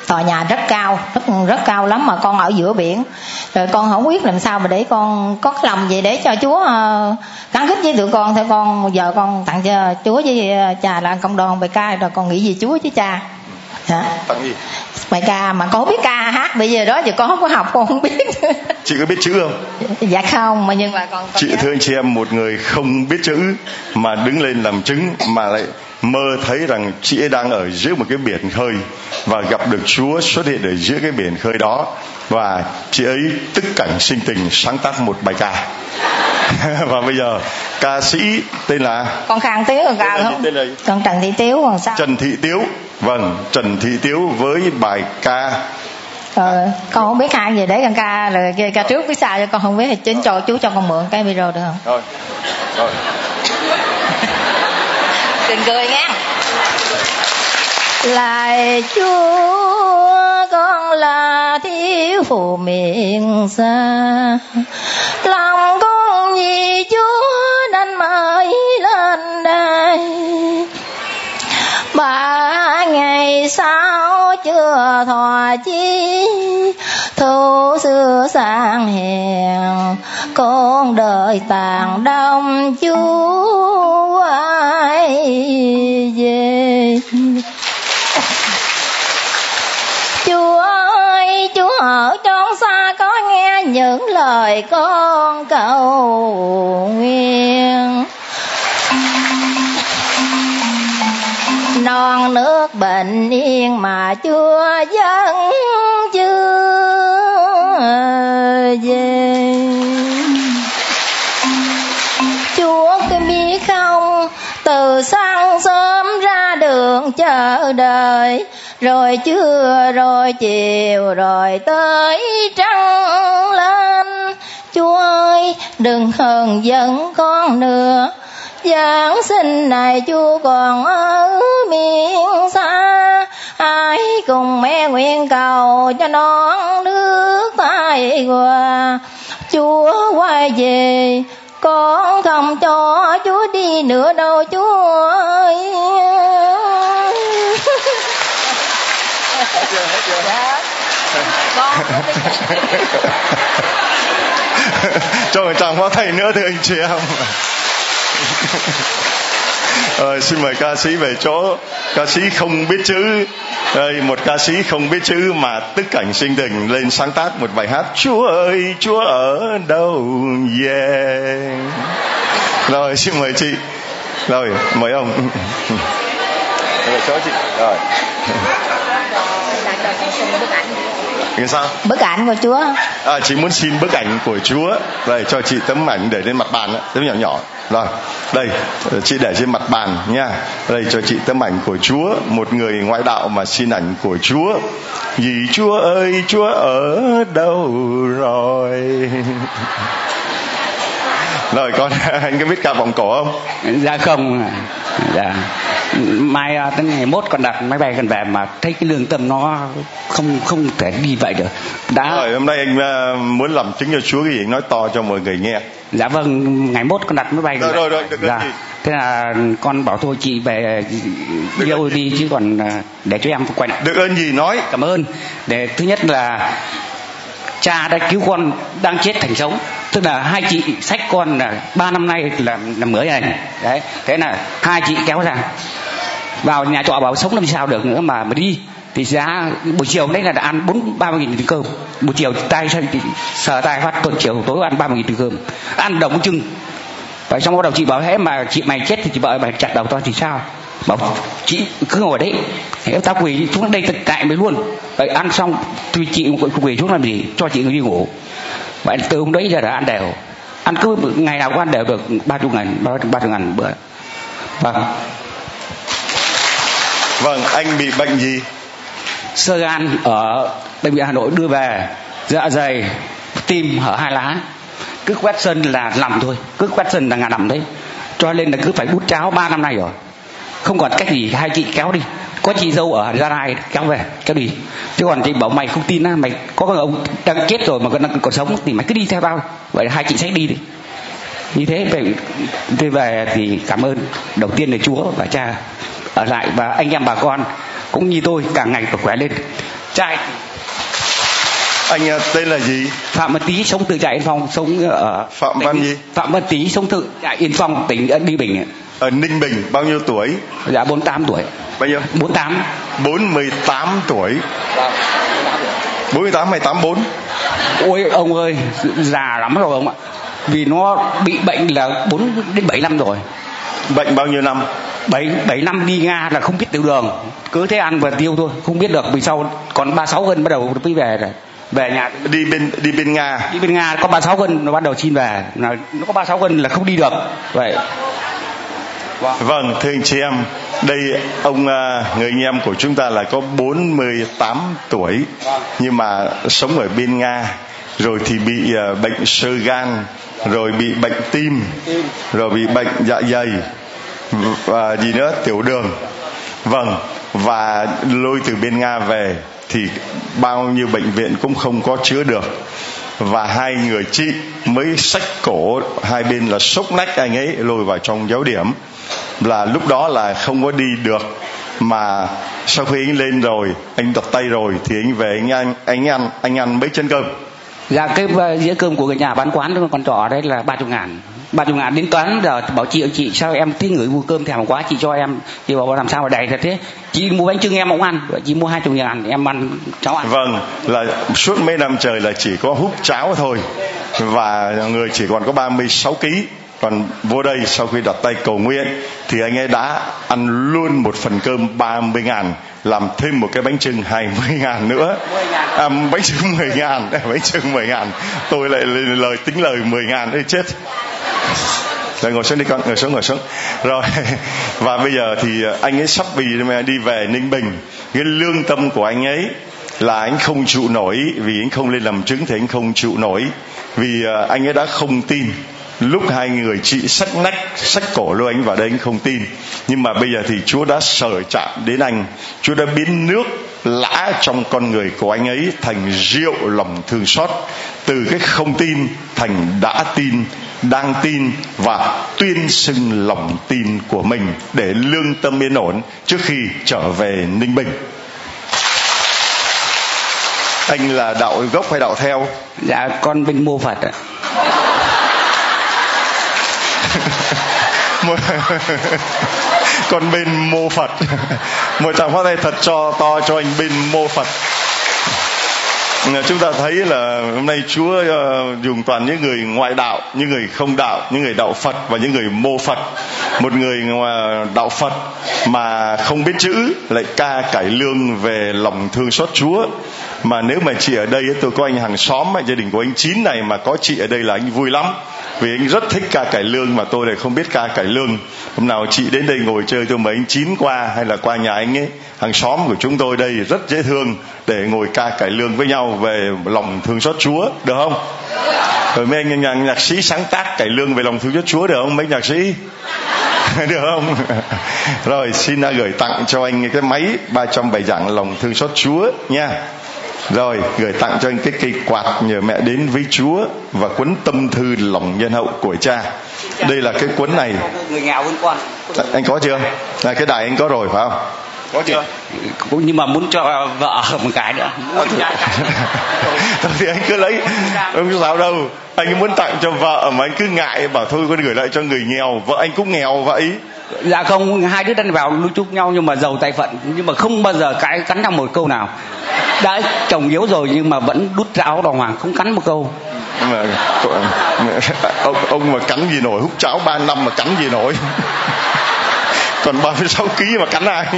tòa nhà rất cao rất rất cao lắm mà con ở giữa biển. Rồi con không biết làm sao mà để con có cái lòng gì để cho chúa uh, gắn kết với tụi con. Thì con giờ con tặng cho chúa với cha là công đoàn bài ca rồi con nghĩ gì chúa chứ cha. Dạ. tặng gì? Bài ca mà con biết ca hát bây giờ đó giờ con không có học con không biết. Chị có biết chữ không? Dạ không mà nhưng mà con, con chị thưa anh chị em một người không biết chữ mà đứng lên làm chứng mà lại mơ thấy rằng chị ấy đang ở giữa một cái biển khơi và gặp được Chúa xuất hiện ở giữa cái biển khơi đó. Và chị ấy tức cảnh sinh tình sáng tác một bài ca. Và bây giờ ca sĩ tên là con khang tiếu còn ca không tên là con trần thị tiếu còn sao? Trần thị tiếu. Vâng trần thị tiếu với bài ca. Ờ, con không biết hát gì để con ca là ca trước biết sao cho con không biết. Thì chính cho chú cho con mượn cái video được không? Rồi rồi đừng cười nghe lại chúa con là thiếu phụ miền xa lòng con vì chúa nên mới lên đây bà ngày sau chưa thọ chi, thu xưa sang hèn con đợi tàn đông chúa ai về. Chúa ơi, chúa ở trong xa có nghe những lời con cầu nguyện. Non nước bình yên mà chưa dân chưa về. Chúa cái biết không? Từ sáng sớm ra đường chờ đợi, rồi trưa, rồi chiều, rồi tới trăng lên. Chúa ơi, đừng hờn giận con nữa. Giáng sinh này chúa còn ở miền xa. Ai cùng mẹ nguyện cầu cho non nước tai hòa Chúa quay về, con không cho Chúa đi nữa đâu, Chúa ơi. Hết chưa hết chưa dạ. con cho người chồng có thầy nữa thưa anh chị em à, xin mời ca sĩ về chỗ. Ca sĩ không biết chữ. Đây một ca sĩ không biết chữ mà tức cảnh sinh tình lên sáng tác một bài hát. Chúa ơi chúa ở đâu? Yeah. Rồi xin mời chị. Rồi mời ông. Rồi cho chị. Rồi. Cái sao? Bức ảnh của chúa. À chị muốn xin bức ảnh của chúa. Đây cho chị tấm ảnh để lên mặt bàn đó, tấm nhỏ nhỏ rồi, đây, chị để trên mặt bàn nha đây, cho chị tấm ảnh của chúa, một người ngoại đạo mà xin ảnh của chúa. Vì chúa ơi, chúa ở đâu rồi? Rồi con anh có biết ca vòng cổ không? Dạ không. Dạ. Mai à, tới ngày mốt còn đặt máy bay gần về mà thấy cái lương tâm nó không không thể đi vậy được. Đã rồi hôm nay anh à, muốn làm chứng cho chúa cái gì nói to cho mọi người nghe. Dạ vâng ngày mốt con đặt máy bay rồi rồi rồi được dạ. thế là con bảo thôi chị về yêu đi chứ còn à, để cho em quay lại. Được ơn gì nói. Cảm ơn. Để thứ nhất là cha đã cứu con đang chết thành sống. Tức là hai chị sách con là ba năm nay là là mới này. Đấy, thế là hai chị kéo ra. Vào nhà trọ bảo sống làm sao được nữa mà mà đi. Thì giá buổi chiều đấy là đã ăn bốn, ba mươi nghìn tiền cơm. Buổi chiều tay sờ tay phát tuần chiều tối ăn ba mươi nghìn tiền cơm. Ăn đồng chưng. Và xong bắt đầu chị bảo, thế mà chị mày chết thì chị vợ mày chặt đầu tao thì sao? Bảo chị cứ ngồi đấy thế tao quỳ xuống đây tận cại mới luôn. Vậy ăn xong thì chị quỳ xuống làm gì? Cho chị đi ngủ. Vậy từ hôm đấy giờ đã ăn đều. Ăn cứ ngày nào cũng ăn đều được ba chục ngàn ba chục ngàn bữa. Vâng. Vâng anh bị bệnh gì? Sơ gan ở bệnh viện hà nội đưa về dạ dày tim hở hai lá. Cứ quét sân là nằm thôi cứ quét sân là ngà nằm đấy. Cho nên là cứ phải bút cháo ba năm nay rồi không còn cách gì hai chị kéo đi. Có chị dâu ở gia rai kéo về kéo đi. Chứ còn chị bảo mày không tin á mày có cái ông đang chết rồi mà còn còn sống thì mày cứ đi theo tao. Vậy hai chị sẽ đi đi. Như thế về tôi về thì cảm ơn đầu tiên là chúa và cha ở lại và anh em bà con cũng như tôi càng ngày càng khỏe lên. Trai anh à, tên là gì? Phạm văn tý sống từ trại yên phong sống ở phạm văn gì? Phạm văn tý sống từ trại yên phong tỉnh đi bình ở ninh bình bao nhiêu tuổi? Dạ 48 tuổi. Bao nhiêu? 48 48 tuổi. 48 hay 84 ôi ông ơi già lắm rồi ông ạ. Vì nó bị bệnh là 4 đến 7 năm rồi. Bệnh bao nhiêu năm? 7 7 năm đi Nga là không biết tiểu đường. Cứ thế ăn và tiêu thôi không biết được. Vì sau còn 36 cân bắt đầu mới về rồi. Về nhà. Đi bên đi bên Nga. Đi bên Nga có 36 cân nó bắt đầu xin về. Nó có 36 cân là không đi được. Vậy Vâng. vâng, thưa anh chị em, đây ông à, người anh em của chúng ta là có 48 tuổi nhưng mà sống ở bên Nga rồi thì bị à, bệnh sơ gan rồi bị bệnh tim rồi bị bệnh dạ dày và gì nữa tiểu đường. Vâng và lôi từ bên nga về thì bao nhiêu bệnh viện cũng không có chữa được. Và hai người chị mới sách cổ hai bên là sốc nách anh ấy lôi vào trong giáo điểm là lúc đó là không có đi được. Mà sau khi anh lên rồi anh đặt tay rồi thì anh về anh ăn anh ăn anh ăn mấy chân cơm? Dạ cái dĩa cơm của người nhà bán quán con trọ đấy là ba chục ngàn. Ba chục ngàn đến toán giờ bảo chị chị sao em thấy người mua cơm thèm quá chị cho em. Chị bảo làm sao mà đầy thật thế? Chị mua bánh trưng em cũng ăn. Chị mua hai chục ngàn em ăn cháu ăn. Vâng là suốt mấy năm trời là chỉ có hút cháo thôi. Và người chỉ còn có 36 kg còn vô đây sau khi đặt tay cầu nguyện thì anh ấy đã ăn luôn một phần cơm 30 ngàn làm thêm một cái bánh trưng 20 ngàn nữa. à, bánh trưng 10 ngàn bánh trưng 10 ngàn. Tôi lại lời tính lời 10 ngàn đấy chết. Rồi ngồi xuống đi con ngồi xuống ngồi xuống. Rồi và bây giờ thì anh ấy sắp vì đi về ninh bình. Cái lương tâm của anh ấy là anh không chịu nổi vì anh không lên làm chứng thì anh không chịu nổi. Vì à, anh ấy đã không tin lúc hai người chị sách nách, sách cổ lôi anh vào đây anh không tin. Nhưng mà bây giờ thì chúa đã sở chạm đến anh. Chúa đã biến nước lã trong con người của anh ấy thành rượu lòng thương xót. Từ cái không tin thành đã tin, đang tin và tuyên xưng lòng tin của mình để lương tâm yên ổn trước khi trở về ninh bình. Anh là đạo gốc hay đạo theo? Dạ con bên mô phật ạ còn bên mô phật một tràng phát tay thật cho to cho anh bên mô phật chúng ta thấy là hôm nay Chúa ờ, dùng toàn những người ngoại đạo, những người không đạo, những người đạo Phật và những người mô Phật. Một người đạo Phật mà không biết chữ lại ca cải lương về lòng thương xót Chúa. Mà nếu mà chị ở đây tôi có anh hàng xóm gia đình của anh Chín này mà có chị ở đây là anh vui lắm vì anh rất thích ca cải lương mà tôi lại không biết ca cải lương. Hôm nào chị đến đây ngồi chơi tôi mời anh chín qua hay là qua nhà anh ấy. Hàng xóm của chúng tôi đây rất dễ thương để ngồi ca cải lương với nhau về lòng thương xót chúa được không? Rồi mấy anh nhạc, nhạc sĩ sáng tác cải lương về lòng thương xót chúa được không mấy nhạc sĩ? Được không? Rồi xin gửi tặng cho anh cái máy ba trăm bài giảng lòng thương xót chúa nha rồi gửi tặng cho anh cái cây quạt nhờ mẹ đến với chúa và cuốn tâm thư lòng nhân hậu của cha. Đây là cái cuốn này. Người nghèo hơn con. Anh có chưa? Là cái đài anh có rồi phải không? Có chưa? Cũng nhưng mà muốn cho vợ một cái nữa. Thôi thì anh cứ lấy. Không sao đâu. Anh muốn tặng cho vợ mà anh cứ ngại bảo thôi con gửi lại cho người nghèo. Vợ anh cũng nghèo vậy dạ không hai đứa đang vào lưu chúc nhau nhưng mà giàu tay phận nhưng mà không bao giờ cái cắn nhau một câu nào. Đã chồng yếu rồi nhưng mà vẫn đút ra áo đàng hoàng không cắn một câu. Mà ông ông mà cắn gì nổi hút cháo ba năm mà cắn gì nổi. Còn 36 kg mà cắn ai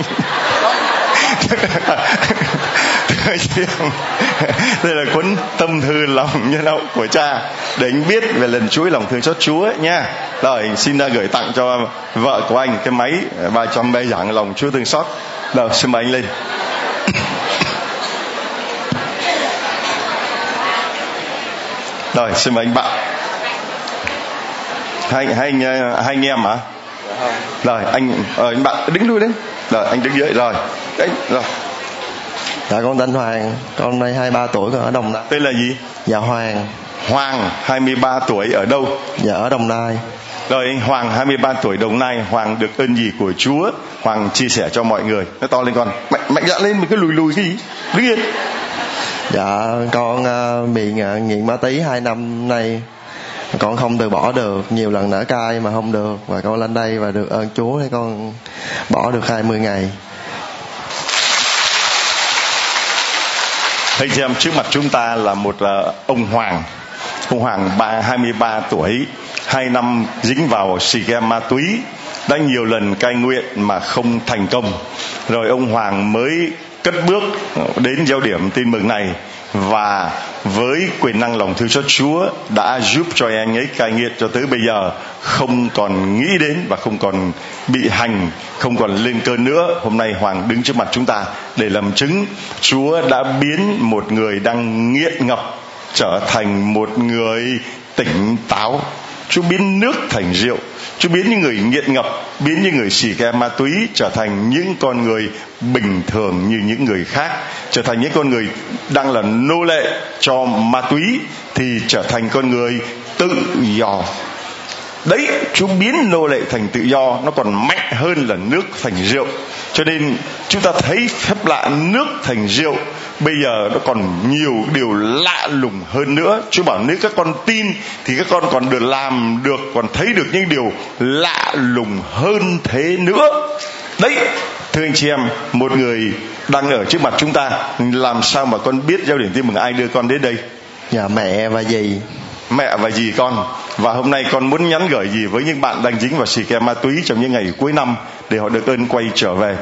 đây là cuốn tâm thư lòng nhân hậu của cha. Để anh biết về lần chuỗi lòng thương xót Chúa nha. Rồi xin ra gửi tặng cho vợ của anh cái máy 300 bài giảng lòng Chúa thương xót. Rồi xin mời anh lên. Rồi xin mời anh bạn. Hai hai hai anh em hả? Rồi anh ờ, anh bạn đứng lui đấy. Rồi anh đứng dưới. Rồi. Đấy rồi dạ con tên Hoàng. Con đây 23 tuổi con ở Đồng Nai. Tên là gì? Dạ Hoàng. Hoàng 23 tuổi ở đâu? Dạ ở Đồng Nai. Rồi anh Hoàng 23 tuổi Đồng Nai. Hoàng được ơn gì của Chúa? Hoàng chia sẻ cho mọi người. Nó to lên con. Mạnh mạnh dạn lên mình cứ lùi lùi cái gì? Đứng yên. Dạ con uh, bị uh, nghiện ma túy hai năm nay. Con không từ bỏ được. Nhiều lần nở cai mà không được. Và con lên đây và được ơn Chúa để con bỏ được 20 ngày thấy xem trước mặt chúng ta là một uh, ông Hoàng. Ông Hoàng ba 23 tuổi hai năm dính vào xì ke ma túy đã nhiều lần cai nguyện mà không thành công. Rồi ông Hoàng mới cất bước đến giao điểm tin mừng này và với quyền năng lòng thương xót, Chúa đã giúp cho anh ấy cai nghiện cho tới bây giờ, không còn nghĩ đến và không còn bị hành, không còn lên cơn nữa. Hôm nay Hoàng đứng trước mặt chúng ta để làm chứng Chúa đã biến một người đang nghiện ngập trở thành một người tỉnh táo. Chúa biến nước thành rượu. Chúa biến những người nghiện ngập, biến những người xì ke ma túy trở thành những con người bình thường như những người khác, trở thành những con người đang là nô lệ cho ma túy, thì trở thành con người tự do. Đấy Chúa biến nô lệ thành tự do, nó còn mạnh hơn là nước thành rượu. Cho nên, chúng ta thấy phép lạ nước thành rượu bây giờ nó còn nhiều điều lạ lùng hơn nữa. Chúa bảo nếu các con tin thì các con còn được làm được còn thấy được những điều lạ lùng hơn thế nữa. Đấy thưa anh chị em một người đang ở trước mặt chúng ta làm sao mà con biết giao điểm tin mừng ai đưa con đến đây? Dạ mẹ và dì. Mẹ và dì con. Và hôm nay con muốn nhắn gửi gì với những bạn đang dính vào xì ke ma túy trong những ngày cuối năm để họ được ơn quay trở về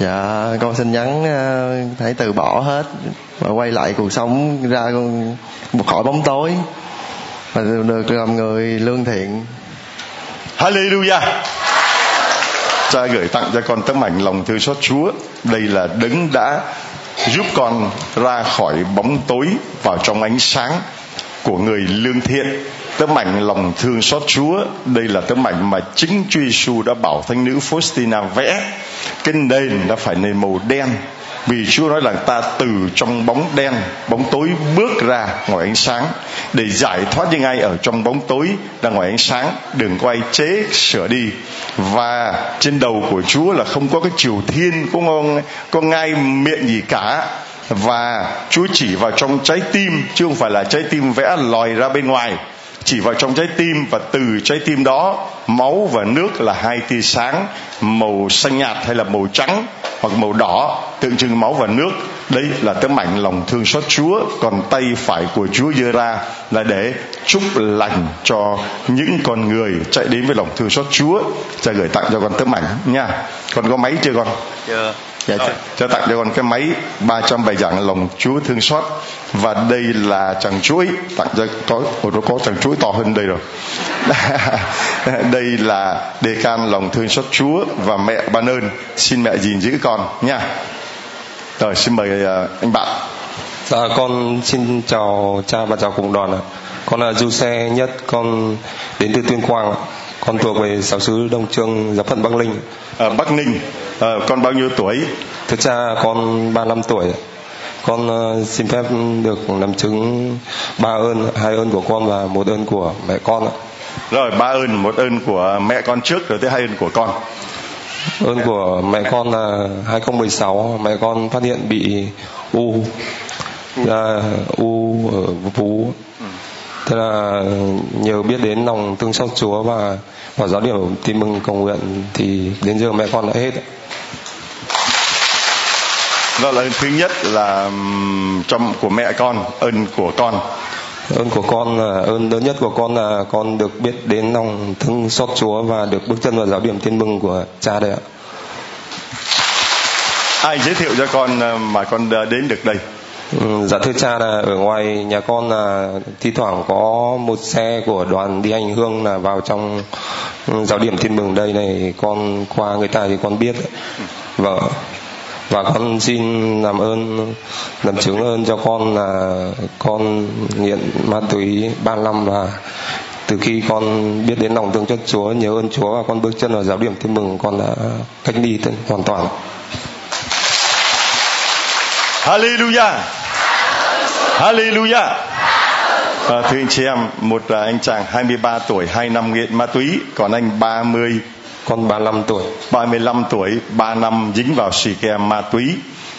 dạ con xin nhắn ờ, hãy từ bỏ hết và quay lại cuộc sống ra con một khỏi bóng tối và được làm người lương thiện. Hallelujah. Cha gửi tặng cho con tấm ảnh lòng thương xót Chúa. Đây là đấng đã giúp con ra khỏi bóng tối vào trong ánh sáng của người lương thiện tấm ảnh lòng thương xót Chúa. Đây là tấm ảnh mà chính Chúa Giêsu đã bảo thánh nữ Faustina vẽ. Cái nền đã phải nền màu đen. Vì Chúa nói là ta từ trong bóng đen, bóng tối bước ra ngoài ánh sáng. Để giải thoát những ai ở trong bóng tối ra ngoài ánh sáng, đừng quay chế, sửa đi. Và trên đầu của Chúa là không có cái chiều thiên, có ngon, có ngai miệng gì cả. Và Chúa chỉ vào trong trái tim, chứ không phải là trái tim vẽ lòi ra bên ngoài chỉ vào trong trái tim và từ trái tim đó, máu và nước là hai tia sáng, màu xanh nhạt hay là màu trắng hoặc màu đỏ. Tượng trưng máu và nước, đây là tấm ảnh lòng thương xót Chúa, còn tay phải của Chúa giơ ra là để chúc lành cho những con người chạy đến với lòng thương xót Chúa. Cha gửi tặng cho con tấm ảnh nha. Con có máy chưa con? Chưa dạ cho, cho tặng cho con cái máy 300 bài giảng lòng Chúa thương xót. Và đây là chàng chuối. Tặng cho có nó có chàng chuối to hơn đây rồi. Đây là đề can lòng thương xót Chúa và mẹ ban ơn. Xin mẹ gìn giữ con nha. Rồi xin mời à, anh bạn. Dạ con xin chào cha và chào cùng đoàn ạ. Con là du xe nhất con đến từ tuyên quang con thuộc về giáo sứ đông trương giáo phận bắc ninh. Ở bắc ninh. À, con bao nhiêu tuổi? Thực ra con 35 tuổi. Con uh, xin phép được làm chứng ba ơn hai ơn của con và một ơn của mẹ con ạ. Rồi ba ơn một ơn của mẹ con trước rồi tới hai ơn của con. Ơn của mẹ con là 2016 mẹ con phát hiện bị u là u ở vú thế là nhờ biết đến lòng thương xót Chúa và vào giáo điểm tin mừng cầu nguyện thì đến giờ mẹ con đã hết đó là thứ nhất là trong của mẹ con ơn của con. Ơn của con là ơn lớn nhất của con là con được biết đến lòng thương xót Chúa và được bước chân vào giáo điểm tin mừng của cha đây ạ. Ai giới thiệu cho con ờ, mà con đến được đây Ừ, dạ thưa cha là ở ngoài nhà con là thi thoảng có một xe của đoàn đi hành hương là vào trong giáo điểm thiên mừng đây này con qua người ta thì con biết. Vâng và con xin làm ơn làm chứng ơn cho con là con nghiện ma túy ba năm và từ khi con biết đến lòng thương cho Chúa nhớ ơn Chúa và con bước chân vào giáo điểm tin mừng con đã cách ly hoàn toàn. Hallelujah Hallelujah à, thưa anh chị em một là anh chàng 23 tuổi hai năm nghiện ma túy còn anh 30 con 35 tuổi 35 tuổi 3 năm dính vào xì ke ma túy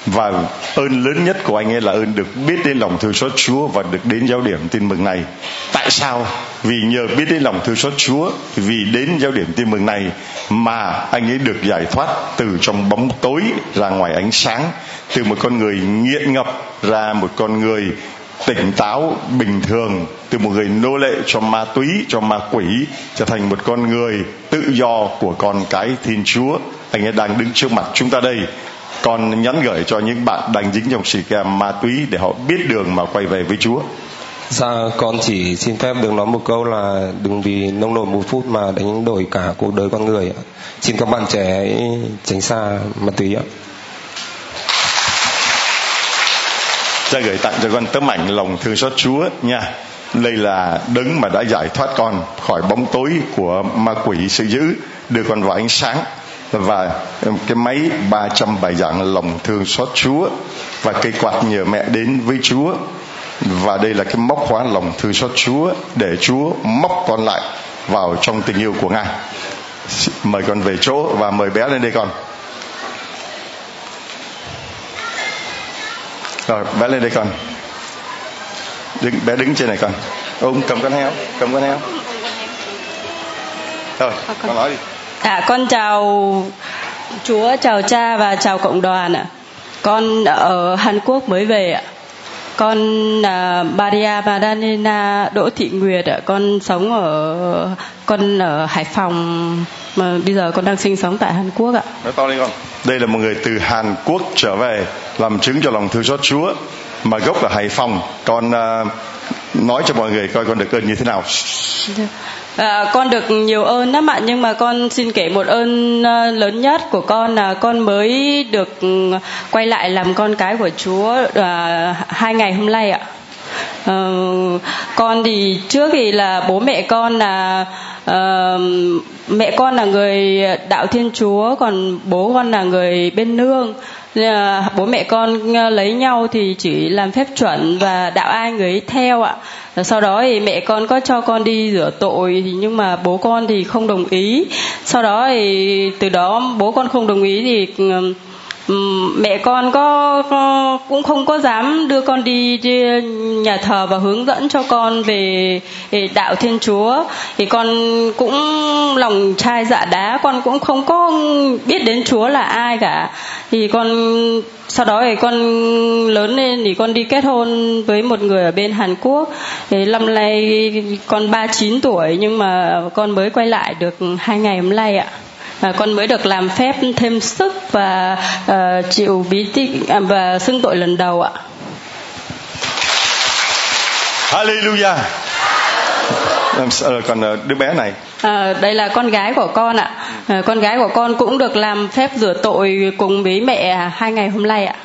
và ơn lớn nhất của anh ấy là ơn được biết đến lòng thương xót Chúa và được đến giáo điểm tin mừng này. Tại sao? Vì nhờ biết đến lòng thương xót Chúa, vì đến giáo điểm tin mừng này mà anh ấy được giải thoát từ trong bóng tối ra ngoài ánh sáng, từ một con người nghiện ngập ra một con người tỉnh táo bình thường từ một người nô lệ cho ma túy cho ma quỷ trở thành một con người tự do của con cái thiên chúa. Anh ấy đang đứng trước mặt chúng ta đây. Con nhắn gửi cho những bạn đang dính trong xì ke ma túy để họ biết đường mà quay về với chúa. Dạ con chỉ xin phép được nói một câu là đừng vì nông nổi một phút mà đánh đổi cả cuộc đời con người Xin các bạn trẻ hãy tránh xa ma túy ạ. cha gửi tặng cho con tấm ảnh lòng thương xót Chúa nha. Đây là đấng mà đã giải thoát con khỏi bóng tối của ma quỷ sự dữ, đưa con vào ánh sáng và cái máy 300 bài giảng lòng thương xót Chúa và cây quạt nhờ mẹ đến với Chúa và đây là cái móc khóa lòng thương xót Chúa để Chúa móc con lại vào trong tình yêu của Ngài. Mời con về chỗ và mời bé lên đây con. Rồi bé lên đây con. Đứng bé đứng trên này con. Ôm cầm con heo cầm con heo. Rồi con nói đi. À con chào chúa chào cha và chào cộng đoàn ạ. Con ở hàn quốc mới về ạ con là Maria Madalena Đỗ Thị Nguyệt ạ con sống ở con ở Hải Phòng mà bây giờ con đang sinh sống tại Hàn Quốc ạ. Nói to lên con. Đây là một người từ Hàn Quốc trở về làm chứng cho lòng thương xót Chúa mà gốc ở Hải Phòng. Con uh, nói cho mọi người coi con được ơn như thế nào. À, con được nhiều ơn lắm ạ nhưng mà con xin kể một ơn ờ, lớn nhất của con là con mới được ừ, quay lại làm con cái của Chúa à, hai ngày hôm nay ạ. À, con thì trước thì là bố mẹ con là à, mẹ con là người đạo thiên chúa còn bố con là người bên nương bố mẹ con lấy nhau thì chỉ làm phép chuẩn và đạo ai người ấy theo ạ sau đó thì mẹ con có cho con đi rửa tội thì nhưng mà bố con thì không đồng ý. Sau đó thì từ đó bố con không đồng ý thì mẹ con có, có cũng không có dám đưa con đi, đi nhà thờ và hướng dẫn cho con về, về đạo thiên chúa. Thì con cũng lòng trai dạ đá con cũng không có biết đến chúa là ai cả. Thì con sau đó thì con lớn lên thì con đi kết hôn với một người ở bên Hàn Quốc thì năm nay con 39 tuổi nhưng mà con mới quay lại được hai ngày hôm nay ạ à, con mới được làm phép thêm sức và uh, chịu bí tích à, và xưng tội lần đầu ạ. Hallelujah còn ờ, đứa bé này. À, đây là con gái của con ạ. À, con gái của con cũng được làm phép rửa tội cùng với mẹ hai ngày hôm nay ạ.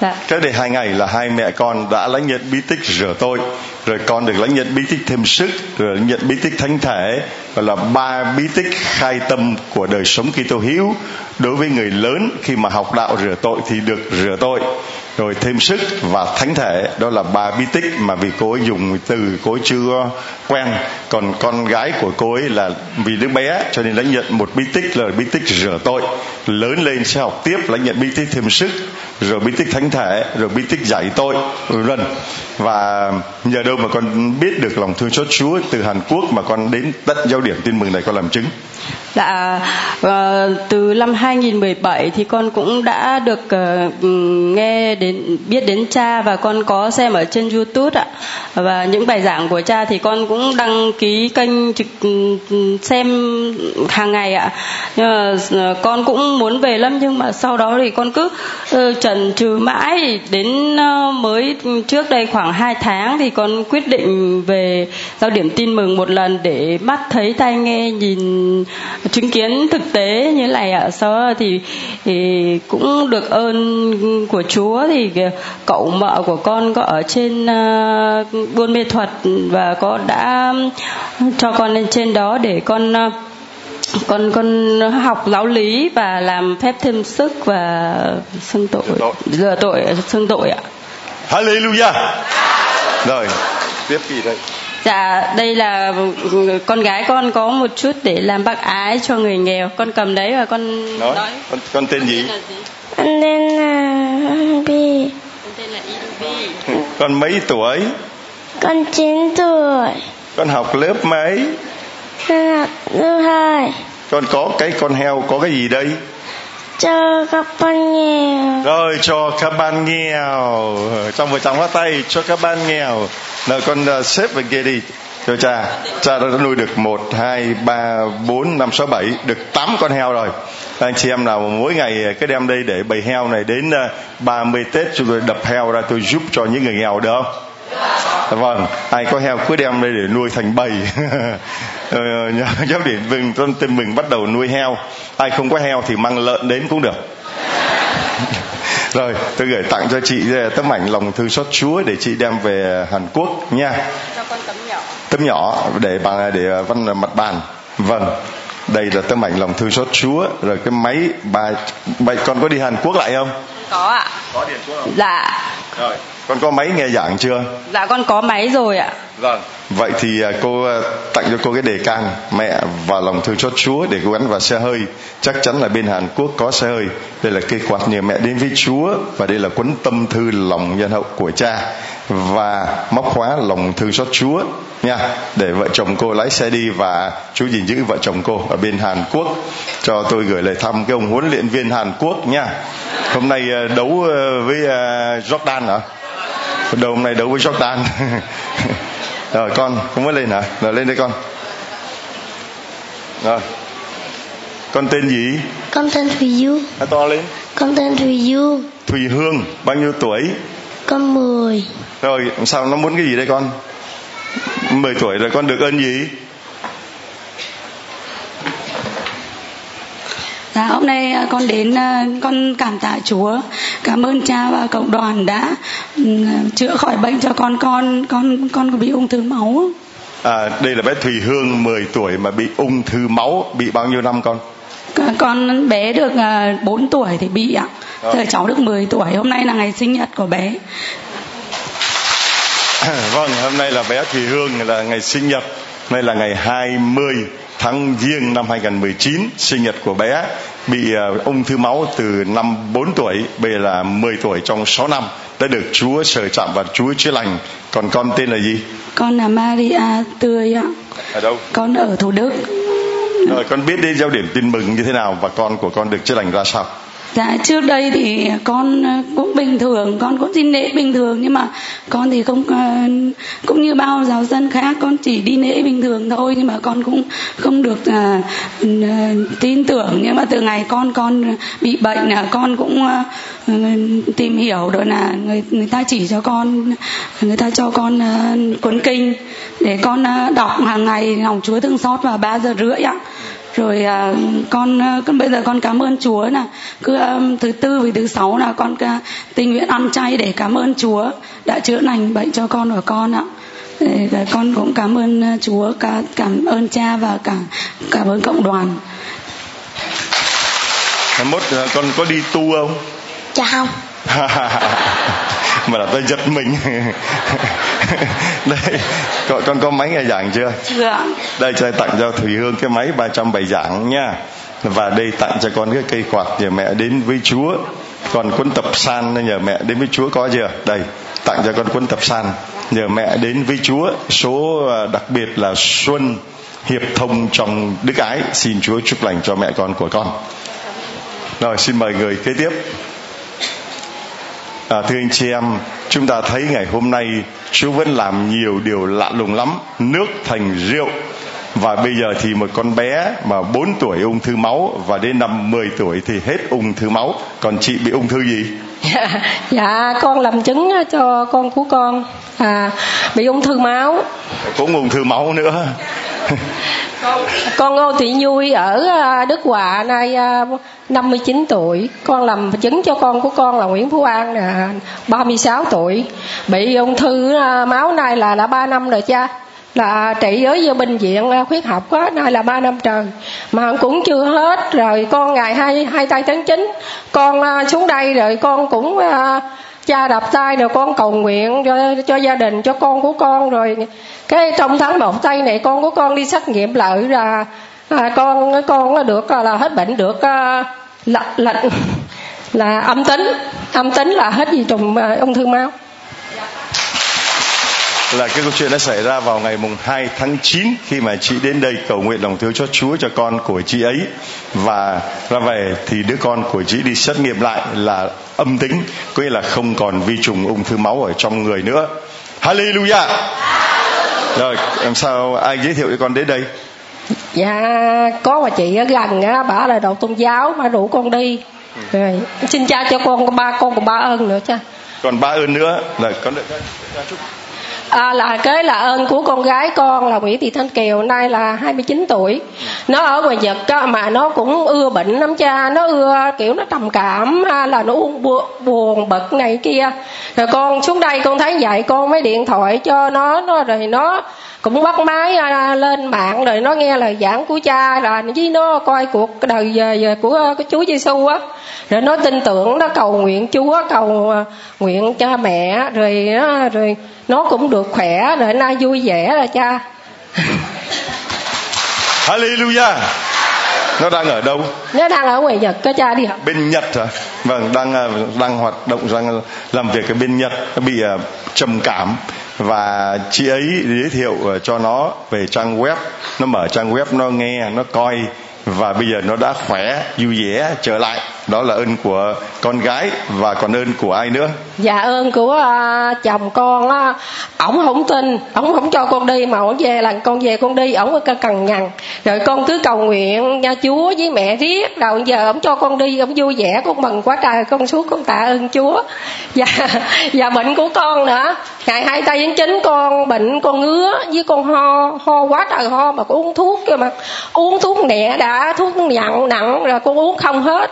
Dạ. Cái đây hai ngày là hai mẹ con đã lãnh nhận bí tích rửa tội rồi con được lãnh nhận bí tích thêm sức, rồi lãnh nhận bí tích thánh thể và là ba bí tích khai tâm của đời sống Kitô hữu. Đối với người lớn, khi mà học đạo rửa tội thì được rửa tội, rồi thêm sức và thánh thể. Đó là ba bí tích mà vì cô ấy dùng từ cô ấy chưa quen. Còn con gái của cô ấy là vì đứa bé, cho nên lãnh nhận một bí tích là bí tích rửa tội. Lớn lên sẽ học tiếp lãnh nhận bí tích thêm sức rồi bí tích thánh thể, rồi bí tích giải tội, vân và nhờ đâu mà con biết được lòng thương xót Chúa từ Hàn Quốc mà con đến tận giao điểm tin mừng này con làm chứng Dạ ờ, từ năm 2017 thì con cũng đã được ờ, nghe đến, biết đến cha và con có xem ở trên YouTube ạ. Và những bài giảng của cha thì con cũng đăng ký kênh trực xem hàng ngày ạ. Ờ, nhưng mà con cũng muốn về lắm nhưng mà sau đó thì con cứ trở chần trừ mãi đến ờ, mới trước đây khoảng 2 tháng thì con quyết định về giao điểm tin mừng một lần để mắt thấy tai nghe nhìn chứng kiến thực tế như này ạ. Sau thì, thì cũng được ơn của Chúa thì ờ, cậu mợ của con có ở trên ờ, buôn mê thuật và có đã cho con lên trên đó để con con con học giáo lý và làm phép thêm sức và xưng tội. Rửa tội. Xưng tội ạ. Hallelujah. Rồi tiếp gì đây. Dạ đây là con gái con có một chút để làm bác ái cho người nghèo. Con cầm đấy và con nói, nói. Con, con tên gì? Con tên là Bi. Con tên là Ibi con mấy tuổi? Con 9 tuổi. Con học lớp mấy hai. Con có cái con heo có cái gì đây? Cho các bạn nghèo. Rồi cho các bạn nghèo. Trong vợ chồng hóa tay cho các bạn nghèo. Nào con uh, xếp bên kia đi. Cho cha cha đã nuôi được một hai ba bốn năm sáu bảy được tám con heo rồi. Anh chị em nào mỗi ngày cứ đem đây để bầy heo này đến uh, 30 tết chúng tôi đập heo ra tôi giúp cho những người nghèo được không vâng ai có heo cứ đem đây để nuôi thành bầy. Ờ, giáo điển vừng tôn tên mình bắt đầu nuôi heo. Ai không có heo thì mang lợn đến cũng được. Rồi tôi gửi tặng cho chị tấm ảnh lòng thư xót chúa để chị đem về hàn quốc nha. Cho con tấm nhỏ. Tấm nhỏ để bằng để văn mặt bàn. Vâng đây là tấm ảnh lòng thư xót chúa. Rồi cái máy bà vậy con có đi hàn quốc lại không? Có ạ. Có điện quốc không? Dạ. Rồi con có máy nghe giảng chưa? Dạ con có máy rồi ạ. Vâng. Vậy thì à, cô à, tặng cho cô cái đề can mẹ và lòng thương xót chúa để cô gắn vào xe hơi. Chắc chắn là bên hàn quốc có xe hơi. Đây là cây quạt nhờ mẹ đến với chúa và đây là cuốn tâm thư lòng nhân hậu của cha và móc khóa lòng thương xót chúa nha để vợ chồng cô lái xe đi và chú gìn giữ vợ chồng cô ở bên hàn quốc. Cho tôi gửi lời thăm cái ông huấn luyện viên hàn quốc nha. Hôm nay à, đấu với jordan hả đầu hôm nay đấu với jordan. Rồi con không mới lên hả? Rồi lên đây con. Rồi. Con tên gì? Con tên Thùy Du nói to lên. Con tên Thùy Du Thùy Hương bao nhiêu tuổi? Con 10 rồi sao nó muốn cái gì đây con? 10 tuổi rồi con được ơn gì Dạ hôm nay à, con đến à, con cảm tạ Chúa, cảm ơn cha và cộng đoàn đã ừ, chữa khỏi bệnh cho con con con con bị ung thư máu. À, đây là bé Thùy Hương 10 tuổi mà bị ung thư máu, bị bao nhiêu năm con? Con bé được 4 à, tuổi thì bị ạ. Giờ cháu được 10 tuổi, hôm nay là ngày sinh nhật của bé. vâng, hôm nay là bé Thùy Hương là ngày sinh nhật, nay là ngày 20 tháng Giêng năm 2019 sinh nhật của bé bị uh, ung thư máu từ năm 4 tuổi bây giờ là 10 tuổi trong 6 năm đã được Chúa sờ chạm và Chúa chữa lành. Còn con tên là gì? Con là Maria Tươi ạ. Ở đâu? Con ở Thủ Đức. Rồi con biết đi giao điểm tin mừng như thế nào và con của con được chữa lành ra sao Dạ trước đây thì con ờ, cũng bình thường, con cũng xin lễ bình thường nhưng mà con thì không ờ, cũng như bao giáo dân khác con chỉ đi lễ bình thường thôi nhưng mà con cũng không được uh, tin tưởng. Nhưng mà từ ngày con con bị bệnh là con cũng uh, tìm hiểu rồi là người người ta chỉ cho con người ta cho con uh, cuốn kinh để con uh, đọc hàng ngày lòng Chúa thương xót vào ba giờ rưỡi ạ rồi à, con à, con bây giờ con cảm ơn Chúa là cứ um, thứ tư với thứ sáu là con uh, tình nguyện ăn chay để cảm ơn Chúa đã chữa lành bệnh cho con và con ạ. Để, để con cũng cảm ơn Chúa cả cảm ơn cha và cả cảm ơn cộng đoàn. Mốt con có đi tu không? Dạ không mà là tôi giật mình. Đây con, con có máy nghe giảng chưa? Chưa đây cho tặng cho thùy hương cái máy 300 bài giảng nha và đây tặng cho con cái cây quạt nhờ mẹ đến với chúa. Còn cuốn tập san nhờ mẹ đến với chúa có chưa? Đây tặng cho con cuốn tập san nhờ mẹ đến với chúa. Số à, đặc biệt là xuân hiệp thông trong đức ái. Xin chúa chúc lành cho mẹ con của con. Rồi xin mời người kế tiếp à, thưa anh chị em chúng ta thấy ngày hôm nay Chúa vẫn làm nhiều điều lạ lùng lắm. Nước thành rượu và bây giờ thì một con bé mà 4 tuổi ung thư máu và đến năm 10 tuổi thì hết ung thư máu. Còn chị bị ung thư gì? Dạ, dạ con làm chứng cho con của con. À bị ung thư máu. Cũng ung thư máu nữa. Con Ngô Thị Nhui ở à, Đức Hòa nay 59 à, tuổi. Con làm chứng cho con của con là Nguyễn Phú An là 36 tuổi. Bị ung thư à, máu nay là đã 3 năm rồi cha là trị ở vô bệnh viện à, khuyết học quá nay là ba năm trời. Mà cũng chưa hết rồi con ngày hai hai tay tháng chín con à, xuống đây rồi con cũng à, cha đập tay rồi con cầu nguyện cho cho gia đình cho con của con rồi. Cái trong tháng một tay này con của con đi xét nghiệm lại là à, con con được là hết bệnh được lệnh là, là là âm tính. Âm tính là hết gì trùng ung thư máu là cái câu chuyện đã xảy ra vào ngày mùng 2 tháng 9 khi mà chị đến đây cầu nguyện lòng thương cho Chúa cho con của chị ấy. Và ra về thì đứa con của chị đi xét nghiệm lại là âm tính có nghĩa là không còn vi trùng ung thư máu ở trong người nữa. Hallelujah! Rồi làm sao ai giới thiệu cho con đến đây? Dạ có một chị ở gần á bà là đầu tôn giáo bà rủ con đi. Rồi xin cha cho con ba con còn ba ơn nữa cha. Còn ba ơn nữa. Là con được chút à, là cái là ơn của con gái con là Nguyễn Thị Thanh Kiều nay là 29 tuổi. Nó ở ngoài Nhật á, mà nó cũng ưa bệnh lắm cha nó ưa kiểu nó trầm cảm là nó buồn, buồn bực này kia. Rồi con xuống đây con thấy vậy con mới điện thoại cho nó, nó rồi nó cũng bắt máy à, lên mạng rồi nó nghe lời giảng của cha rồi với nó coi cuộc đời về, về của, của Chúa Giêsu á. Rồi nó tin tưởng nó cầu nguyện Chúa cầu à, nguyện cha mẹ rồi rồi nó cũng được khỏe rồi nay vui vẻ rồi cha. Hallelujah. Nó đang ở đâu? Nó đang ở ngoài nhật có cha đi học bên nhật hả? Vâng đang à, đang hoạt động đang làm việc ở bên nhật bị uh, trầm cảm và chị ấy giới thiệu ờ, cho nó về trang web. Nó mở trang web, nó nghe, nó coi. Và bây giờ nó đã khỏe, vui vẻ trở lại đó là ơn của con gái và còn ơn của ai nữa? Dạ ơn của uh, chồng con á. Ổng không tin ổng không cho con đi mà ổng về là con về con đi ổng cần nhằn. Rồi con cứ cầu nguyện nha chúa với mẹ riết. Đầu giờ ổng cho con đi ổng vui vẻ con mừng quá trời con suốt con tạ ơn chúa. Và và dạ, dạ bệnh của con nữa. Ngày hai tay tháng chín con bệnh con ngứa với con ho ho quá trời ho mà con uống thuốc kia mà. Uống thuốc nhẹ đã thuốc nặng nặng rồi con uống không hết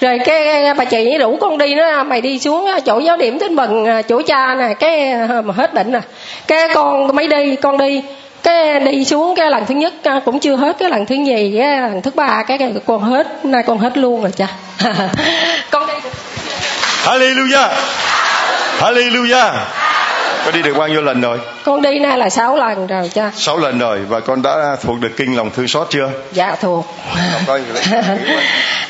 rồi cái bà chị rủ con đi nó mày đi xuống chỗ giáo điểm tin mừng à, chỗ cha nè cái à, mà hết bệnh nè. Cái con mới đi con đi. Cái đi xuống cái lần thứ nhất à, cũng chưa hết cái lần thứ nhì cái lần thứ ba cái, cái con hết nay con hết luôn rồi cha. Con đi. Hallelujah. Hallelujah con đi được bao nhiêu lần rồi? Con đi nay là sáu lần rồi cha. Sáu lần rồi và con đã thuộc được kinh lòng thương xót chưa? Dạ thuộc.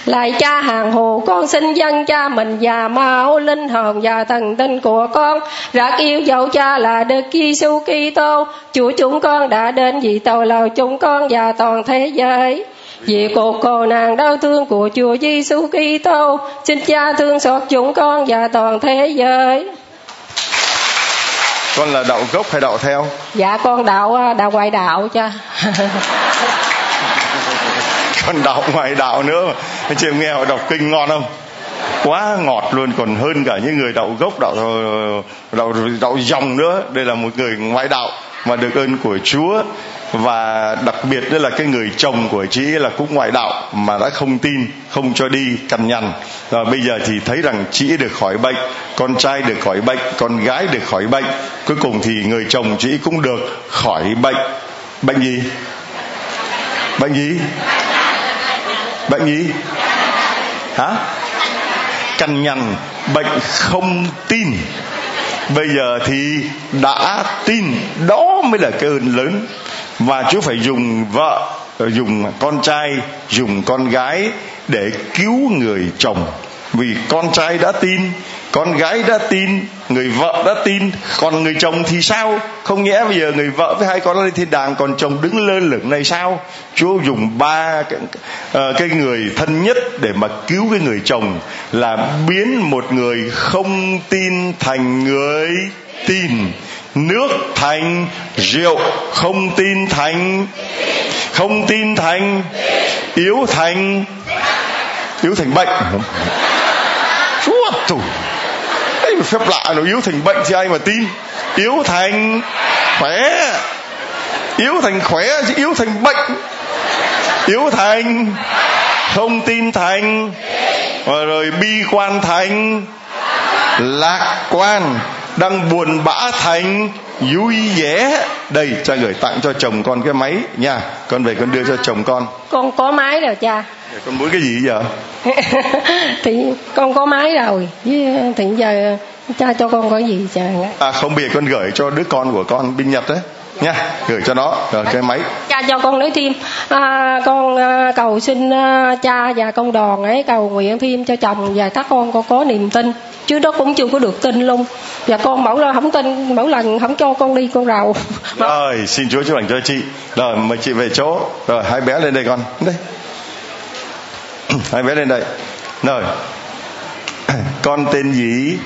Lại cha hàng hồ con xin dân cha mình và mau linh hồn và thần tinh của con. Rạc yêu dấu cha là Đức Giêsu Kitô. Chúa chúng con đã đến vì tội lỗi chúng con và toàn thế giới. Vì cuộc cô nàng đau thương của Chúa Giêsu Kitô xin cha thương xót chúng con và toàn thế giới con là đạo gốc hay đạo theo? Dạ con đạo à, đạo ngoại đạo cho. Con đạo ngoại đạo nữa anh chị em nghe họ đọc kinh ngon không? Quá ngọt luôn còn hơn cả những người đạo gốc đạo đạo đạo dòng nữa. Đây là một người ngoại đạo mà được ơn của Chúa và đặc biệt đó là cái người chồng của chị là cũng ngoại đạo mà đã không tin, không cho đi cằn nhằn và bây giờ thì thấy rằng chị được khỏi bệnh, con trai được khỏi bệnh, con gái được khỏi bệnh. Cuối cùng thì người chồng chị cũng được khỏi bệnh. Bệnh gì? Bệnh gì? Bệnh gì? Hả? Cằn nhằn bệnh không tin. Bây giờ thì đã tin, đó mới là cái ơn lớn và Chúa phải dùng vợ dùng con trai dùng con gái để cứu người chồng. Vì con trai đã tin con gái đã tin người vợ đã tin còn người chồng thì sao? Không nhẽ bây giờ người vợ với hai con lên thiên đàng còn chồng đứng lơ lửng này sao? Chúa dùng ba cái, uh, cái người thân nhất để mà cứu cái người chồng là biến một người không tin thành người tin nước thành rượu không tin thành không tin thành yếu thành yếu thành bệnh. Chúa tù đây phép lạ nó yếu thành bệnh thì ai mà tin? Yếu thành khỏe. Yếu thành khỏe chứ yếu thành bệnh. Yếu thành không tin thành. Rồi, rồi bi quan thành. Lạc quan đang buồn bã thành vui vẻ. Đây cha gửi tặng cho chồng con cái máy. Nha con về con đưa cho chồng con. Con có máy rồi cha. Con muốn cái gì giờ thì con có máy rồi. Thì giờ cha cho con có gì cha? À không biết con gửi cho đứa con của con bên nhật đấy nha gửi cho nó rồi cái máy. Cha cho con nói thêm à, con à, cầu xin à, cha và công đoàn ấy cầu nguyện thêm cho chồng và các con con có niềm tin. Chứ đó cũng chưa có được tin luôn. Và con mẫu là không tin mỗi lần không cho con đi con rầu rồi xin chúa chúc lành cho chị. Rồi mời chị về chỗ. Rồi hai bé lên đây con. Đây. Hai bé lên đây. Rồi. Con tên gì?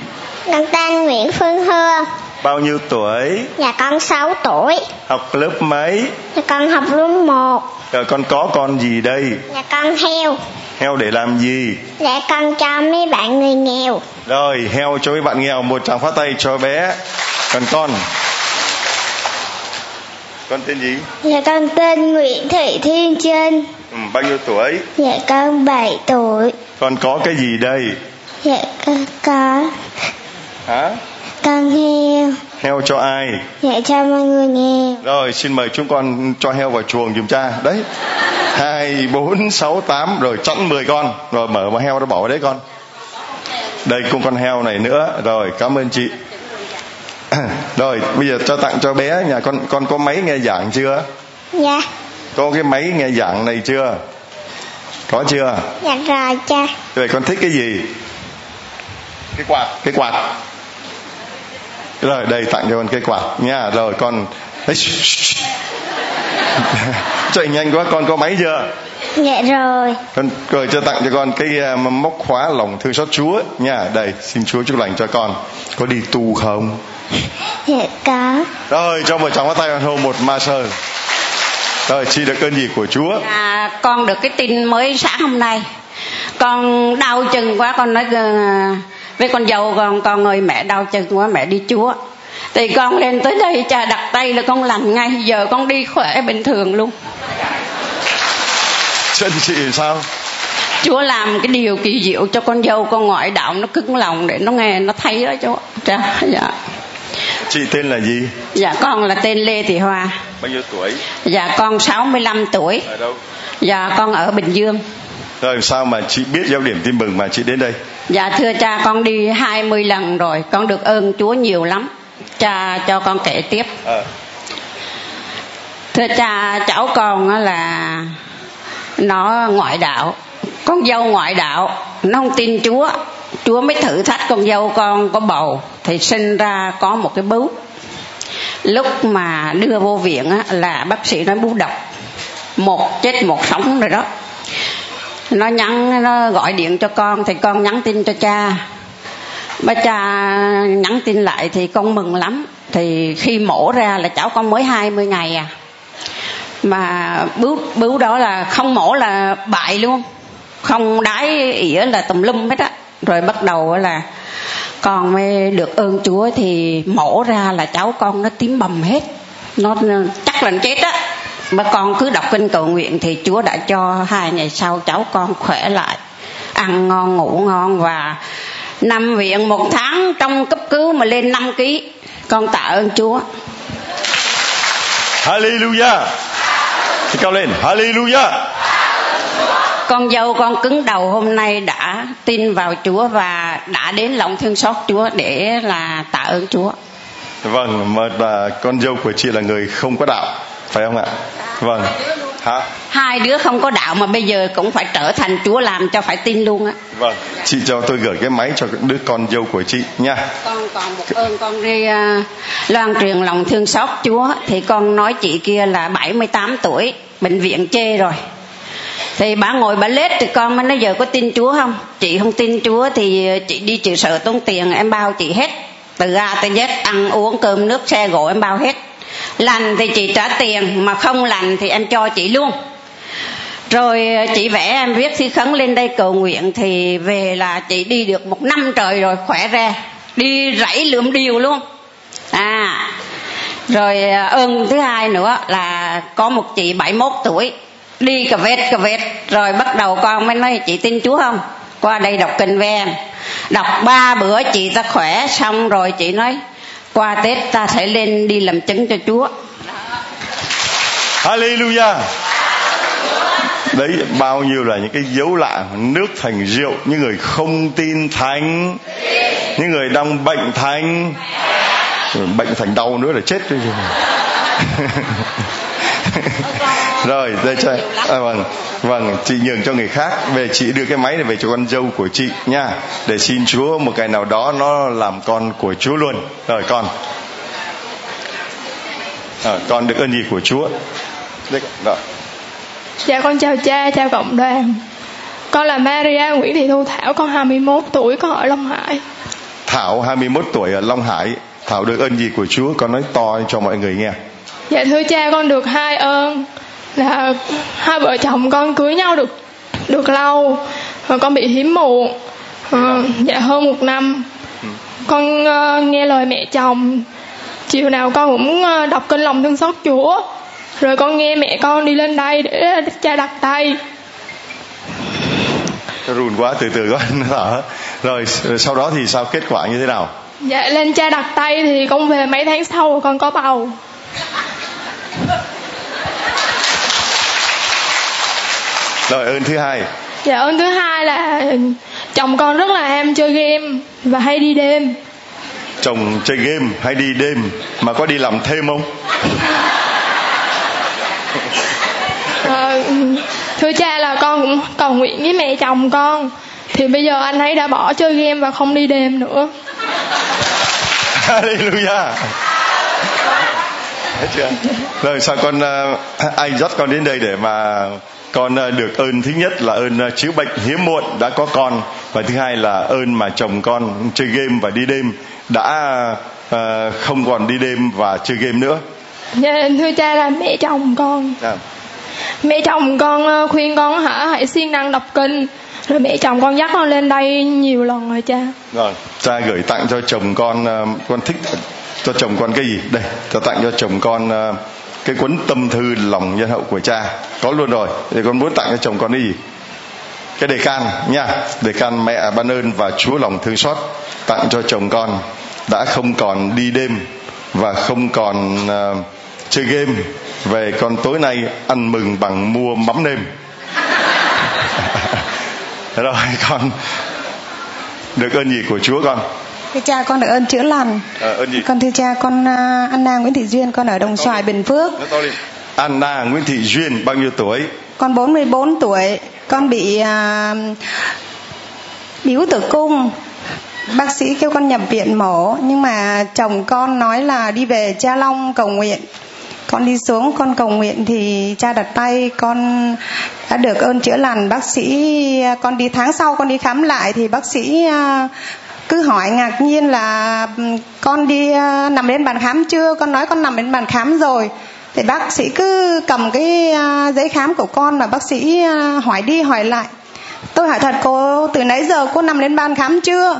Con tên Nguyễn Phương Hương Bao nhiêu tuổi? Dạ con 6 tuổi Học lớp mấy? Dạ con học lớp 1 Rồi con có con gì đây? Dạ con heo Heo để làm gì? Dạ con cho mấy bạn người nghèo Rồi heo cho mấy bạn nghèo Một tràng phát tay cho bé Còn con Con tên gì? Dạ con tên Nguyễn Thị Thiên Trinh ừ, Bao nhiêu tuổi? Dạ con 7 tuổi Con có cái gì đây? Dạ con có Hả? Con heo Heo cho ai? Dạ cho mọi người nghèo Rồi xin mời chúng con cho heo vào chuồng giùm cha Đấy. Hai bốn sáu tám rồi chẵn 10 con. Rồi mở mà heo nó bỏ vào đấy con. Đây cùng con heo này nữa. Rồi cảm ơn chị. Rồi bây giờ cho tặng cho bé nhà con con có máy nghe giảng chưa? Dạ. Có cái máy nghe giảng này chưa? Có chưa? Dạ rồi cha Rồi con thích cái gì? Cái quạt Cái quạt rồi đây tặng cho con cây quạt nha rồi con chạy nhanh quá con có máy chưa? Dạ rồi. Con rồi cho tặng cho con cái uh, móc khóa lòng thương xót chúa. Nha đây xin chúa chúc lành cho con. Có đi tu không? Dạ có. Rồi cho vợ chồng bắt tay hôn một ma sơ. Rồi chị được ơn gì của chúa? À, con được cái tin mới sáng hôm nay. Con đau chừng quá con nói uh, với con dâu con con ơi mẹ đau chân quá mẹ đi chúa. Thì con lên tới đây cha đặt tay là con lành ngay. Giờ con đi khỏe bình thường luôn. Chân chị sao? Chúa làm cái điều kỳ diệu cho con dâu con ngoại đạo nó cứng lòng để nó nghe nó thấy đó chú cha dạ. Chị tên là gì? Dạ con là tên Lê Thị Hoa. Bao nhiêu tuổi? Dạ con 65 tuổi. Ở đâu? Dạ con ở Bình Dương rồi sao mà chị biết giáo điểm tin mừng mà chị đến đây? Dạ thưa cha con đi 20 lần rồi. Con được ơn Chúa nhiều lắm. Cha cho con kể tiếp. À. Thưa cha cháu con là Nó ngoại đạo. Con dâu ngoại đạo Nó không tin Chúa. Chúa mới thử thách con dâu con có bầu Thì sinh ra có một cái bú. Lúc mà đưa vô viện á, là bác sĩ nói bú độc. Một chết một sống rồi đó nó nhắn, nó gọi điện cho con thì con nhắn tin cho cha. Ba cha nhắn tin lại thì con mừng lắm. Thì khi mổ ra là cháu con mới 20 ngày à. Mà bướu bướu đó là không mổ là bại luôn. Không đái ỉa là tùm lum hết á. Rồi bắt đầu là con mới được ơn chúa thì mổ ra là cháu con nó tím bầm hết. Nó chắc là nó chết á mà con cứ đọc kinh cầu nguyện thì Chúa đã cho hai ngày sau cháu con khỏe lại ăn ngon ngủ ngon và nằm viện một tháng trong cấp cứu mà lên 5 kg con tạ ơn Chúa. Hallelujah. Thì cao lên. Hallelujah. Con dâu con cứng đầu hôm nay đã tin vào Chúa và đã đến lòng thương xót Chúa để là tạ ơn Chúa. Vâng, mà con dâu của chị là người không có đạo phải không ạ? Vâng. Hả? Hai đứa không có đạo mà bây giờ cũng phải trở thành chúa làm cho phải tin luôn á. Vâng. Chị cho tôi gửi cái máy cho đứa con dâu của chị nha. Con còn một ơn con đi uh, loan truyền lòng thương xót chúa. Thì con nói chị kia là 78 tuổi bệnh viện chê rồi. Thì bà ngồi bà lết thì con mới nói giờ có tin chúa không? Chị không tin chúa thì chị đi chịu sợ tốn tiền em bao chị hết. Từ a tới z ăn uống cơm nước xe gỗ em bao hết lành thì chị trả tiền, mà không lành thì em cho chị luôn. Rồi ờ, chị vẽ em viết thi khấn lên đây cầu nguyện thì về là chị đi được một năm trời rồi, khỏe ra đi rẫy lượm điều luôn. À rồi ờ, ơn thứ hai nữa là có một chị 71 tuổi, đi cà vết cà vết rồi bắt đầu con mới nói, chị tin chúa không? Qua đây đọc kinh với em. Đọc ba bữa chị ta khỏe xong rồi chị nói qua tết ta sẽ lên đi làm chứng cho chúa. Hallelujah. Đấy bao nhiêu là những cái dấu lạ nước thành rượu những người không tin thánh những người đang bệnh thánh, bệnh thành đau nữa là chết rồi rồi đây cho à, vâng vâng chị nhường cho người khác. Về chị đưa cái máy này về cho con dâu của chị nha. Để xin chúa một cái nào đó nó làm con của chúa luôn. Rồi con. À, con được ơn gì của chúa? Đây, rồi. Dạ con chào cha, chào cộng đoàn. Con là Maria Nguyễn Thị Thu Thảo, con 21 tuổi, con ở Long Hải. Thảo 21 tuổi ở Long Hải. Thảo được ơn gì của Chúa? Con nói to cho mọi người nghe Dạ thưa cha con được hai ơn. Là hai vợ chồng con cưới nhau được được lâu Và con bị hiếm muộn. À, Dạ hơn một năm. Con uh, nghe lời mẹ chồng. Chiều nào con cũng uh, đọc kinh lòng thương xót Chúa. Rồi con nghe mẹ con đi lên đây để cha đặt tay. Run quá từ từ quá thở rồi sau đó thì sao? Kết quả như thế nào? Dạ lên cha đặt tay thì con về mấy tháng sau con có bầu rồi ơn thứ hai. Dạ ơn thứ hai là chồng con rất là ham chơi game và hay đi đêm. Chồng chơi game hay đi đêm mà có đi làm thêm không? À, thưa cha là con cũng cầu nguyện với mẹ chồng con. Thì bây giờ anh ấy đã bỏ chơi game và không đi đêm nữa. Hallelujah Thấy chưa? Rồi sao con uh, ai dắt con đến đây để mà con uh, được ơn thứ nhất là ơn uh, chữa bệnh hiếm muộn đã có con và thứ hai là ơn mà chồng con chơi game và đi đêm đã không còn đi đêm và chơi game nữa. Dạ, thưa cha là mẹ chồng con. À. Mẹ chồng con khuyên con hả hãy siêng năng đọc kinh rồi mẹ chồng con dắt con lên đây nhiều lần rồi cha rồi cha gửi tặng cho chồng con ờ, con thích cho chồng con cái gì? Đây cho tặng cho chồng con ờ, cái cuốn tâm thư lòng nhân hậu của cha. Có luôn rồi. Thì con muốn tặng cho chồng con cái gì? Cái đề can nha. Đề can mẹ ban ơn và chúa lòng thương xót. Tặng cho chồng con đã không còn đi đêm và không còn uh, chơi game. Về con tối nay ăn mừng bằng mua mắm nêm. Rồi con được ơn gì của Chúa con? Thưa cha con được ơn chữa lành. À, ơn gì? Con thưa cha con uh, Anna Nguyễn Thị Duyên con ở Đồng Xoài Bình Phước. Anna Nguyễn Thị Duyên bao nhiêu tuổi? Con 44 tuổi. Con bị uh, biếu tử cung. Bác sĩ kêu con nhập viện mổ nhưng mà chồng con nói là đi về Cha Long cầu nguyện con đi xuống con cầu nguyện thì cha đặt tay con đã được ơn chữa lành bác sĩ con đi tháng sau con đi khám lại thì bác sĩ à, cứ hỏi ngạc nhiên là con đi à, nằm đến bàn khám chưa? Con nói con nằm đến bàn khám rồi. Thì bác sĩ cứ cầm cái à, giấy khám của con mà bác sĩ hỏi đi hỏi lại. Tôi hỏi thật cô từ nãy giờ cô nằm đến bàn khám chưa?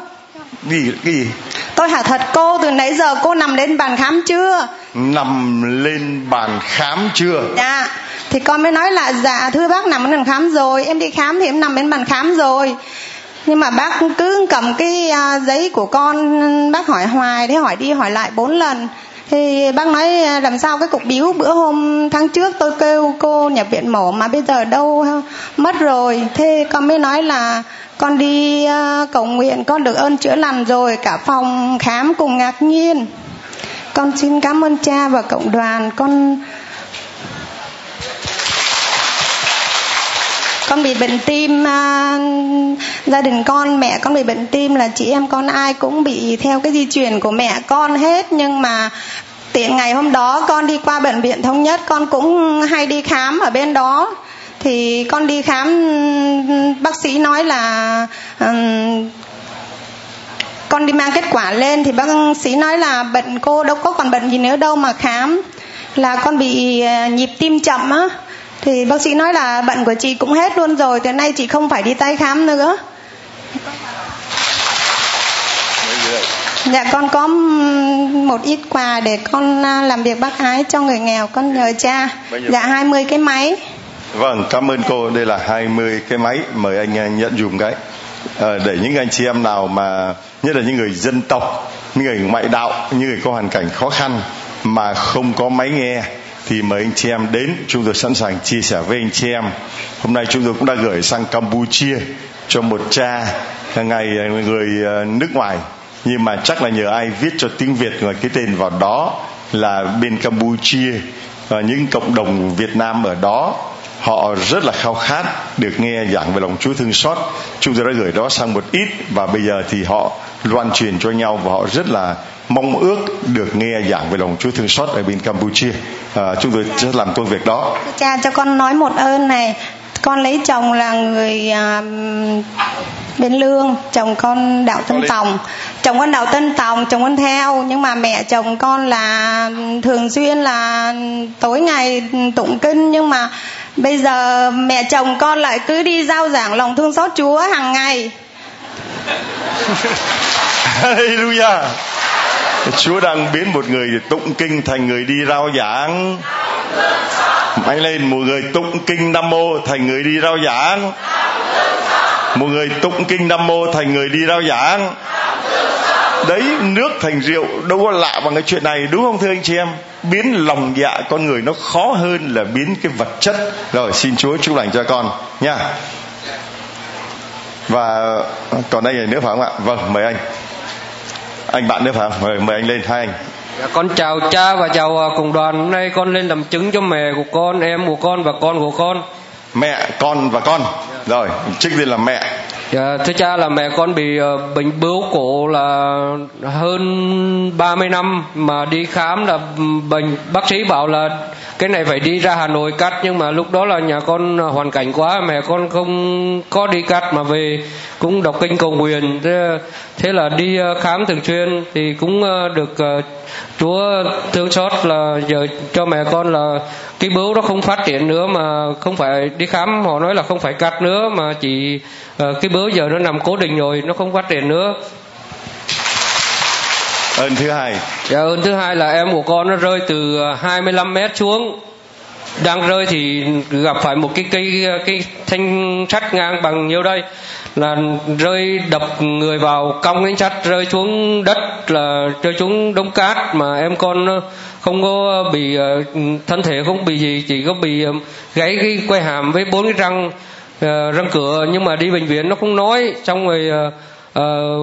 Gì cái gì? Tôi hỏi thật cô từ nãy giờ cô nằm lên bàn khám chưa? Nằm lên bàn khám chưa? Dạ. Thì con mới nói là dạ thưa bác nằm lên bàn khám rồi. Em đi khám thì em nằm lên bàn khám rồi nhưng mà bác cứ cầm cái à, giấy của con, bác hỏi hoài thế, hỏi đi hỏi lại bốn lần. Thì bác nói à, làm sao cái cục biếu bữa hôm tháng trước tôi kêu cô nhập viện mổ mà bây giờ đâu mất rồi? Thế con mới nói là, con đi à, cầu nguyện, con được ơn chữa lành rồi, cả phòng khám cùng ngạc nhiên. Con xin cảm ơn cha và cộng đoàn, con con bị bệnh tim à, gia đình con mẹ con bị bệnh tim là chị em con ai cũng bị theo cái di truyền của mẹ con hết. Nhưng mà tiện ngày hôm đó con đi qua bệnh viện thống nhất con cũng hay đi khám ở bên đó. Thì con đi khám bác sĩ nói là um, con đi mang kết quả lên thì bác sĩ nói là bệnh cô đâu có còn bệnh gì nữa đâu mà khám. Là con bị à, nhịp tim chậm á thì bác sĩ nói là bệnh của chị cũng hết luôn rồi từ nay chị không phải đi tái khám nữa dạ con có một ít quà để con à, làm việc bác ái cho người nghèo con nhờ cha dạ 20 cái máy Vâng, cảm ơn cô. Đây là 20 cái máy. Mời anh nhận dùng cái. À, để những anh chị em nào mà nhất là những người dân tộc, những người ngoại đạo, những người có hoàn cảnh khó khăn mà không có máy nghe thì mời anh chị em đến, chúng tôi sẵn sàng chia sẻ với anh chị em. Hôm nay chúng tôi cũng đã gửi sang campuchia cho một cha ngày người ờ, nước ngoài. Nhưng mà chắc là nhờ ai viết cho tiếng việt rồi cái tên vào đó là bên campuchia và những cộng đồng việt nam ở đó họ rất là khao khát được nghe giảng về lòng Chúa thương xót. Chúng tôi đã gửi đó sang một ít và bây giờ thì họ loan truyền cho nhau và họ rất là mong ước được nghe giảng về lòng Chúa thương xót ở bên Campuchia. À, chúng tôi sẽ làm công việc đó. Cha cho con nói một ơn này. Con lấy chồng là người à, bên lương chồng con đạo tân tòng chồng con đạo tân tòng chồng con theo nhưng mà mẹ chồng con là thường xuyên là tối ngày tụng kinh nhưng mà bây giờ mẹ chồng con lại cứ đi giao giảng lòng thương xót chúa hàng ngày. Hallelujah. Chúa đang biến một người tụng kinh thành người đi rao giảng. Mạnh lên, một người tụng kinh Nam Mô thành người đi rao giảng. Một người tụng kinh Nam Mô thành người đi rao giảng. Đấy, nước thành rượu đâu có lạ bằng cái chuyện này, đúng không thưa anh chị em? Biến lòng dạ con người nó khó hơn là biến cái vật chất. Rồi xin Chúa chúc lành cho con nha. Và còn đây là nữa phải không ạ? Vâng mời anh. Anh bạn nữa phải không? Mời mời anh lên hai anh. Dạ, con chào cha và chào à, cùng đoàn. Hôm nay con lên làm chứng cho mẹ của con em của con và con của con. Mẹ con và con. Rồi trước tiên là mẹ Dạ, thưa cha là mẹ con bị uh, bệnh bướu cổ là hơn 30 năm mà đi khám là bệnh bác sĩ bảo là cái này phải đi ra Hà Nội cắt nhưng mà lúc đó là nhà con ờ, hoàn cảnh quá mẹ con không có đi cắt mà về cũng đọc kinh cầu nguyện. Thế, thế là đi uh, khám thường xuyên thì cũng uh, được uh, Chúa thương xót là giờ cho mẹ con là cái bướu nó không phát triển nữa mà không phải đi khám họ nói là không phải cắt nữa mà chỉ cái bướu giờ nó nằm cố định rồi nó không phát triển nữa. Ơn thứ hai. Dạ ơn thứ hai là em của con nó rơi từ 25 mét xuống. Đang rơi thì gặp phải một cái cây cái thanh sắt ngang bằng nhiêu đây? Là rơi đập người vào cong cái sắt rơi xuống đất là rơi xuống đống cát mà em con không có bị ờ, thân thể không bị gì chỉ có bị ờ, gãy cái quay hàm với bốn cái răng. ờ, Ờ, răng cửa nhưng mà đi bệnh viện nó không nói xong rồi ờ, ờ,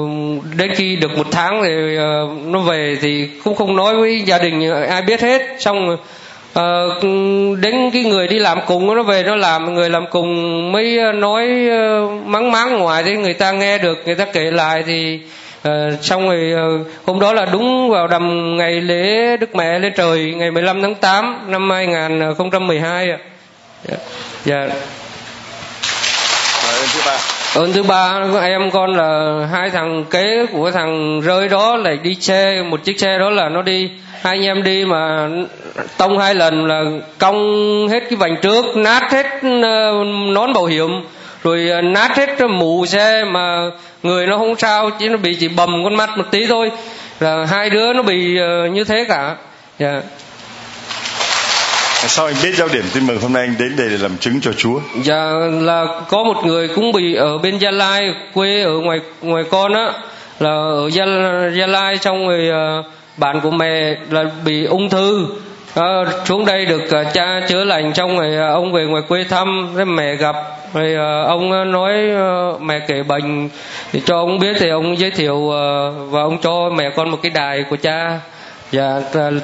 đến khi được một tháng thì nó về thì cũng không nói với gia đình ai biết hết xong uh, đến cái người đi làm cùng nó về nó làm người làm cùng mới nói uh, mắng mắng ngoài thì người ta nghe được người ta kể lại thì uh, xong rồi hôm đó là đúng vào đầm ngày lễ Đức Mẹ lên trời ngày 15 tháng 8 năm 2012 ạ. Yeah. yeah. Vâng. Ơn thứ ba, em con là hai thằng kế của thằng rơi đó lại đi xe một chiếc xe đó là nó đi. Hai anh em đi mà tông hai lần là cong hết cái vành trước, nát hết ờ, nón bảo hiểm. Rồi ờ, nát hết mũ xe mà người nó không sao chỉ nó bị chỉ bầm con mắt một tí thôi. Là hai đứa nó bị ờ, như thế cả. Yeah. Sao anh biết giao điểm tin mừng hôm nay anh đến đây để làm chứng cho Chúa? Dạ là có một người cũng bị ở bên Gia Lai quê ở ngoài ngoài con á. Là ở Gia, Gia Lai xong rồi ờ, bạn của mẹ là bị ung thư. À, xuống đây được ờ, cha chữa lành xong rồi ông về ngoài quê thăm rồi mẹ gặp. Rồi ông nói mẹ kể bệnh. Thì cho ông biết thì ông giới thiệu và ông cho mẹ con một cái đài của cha dạ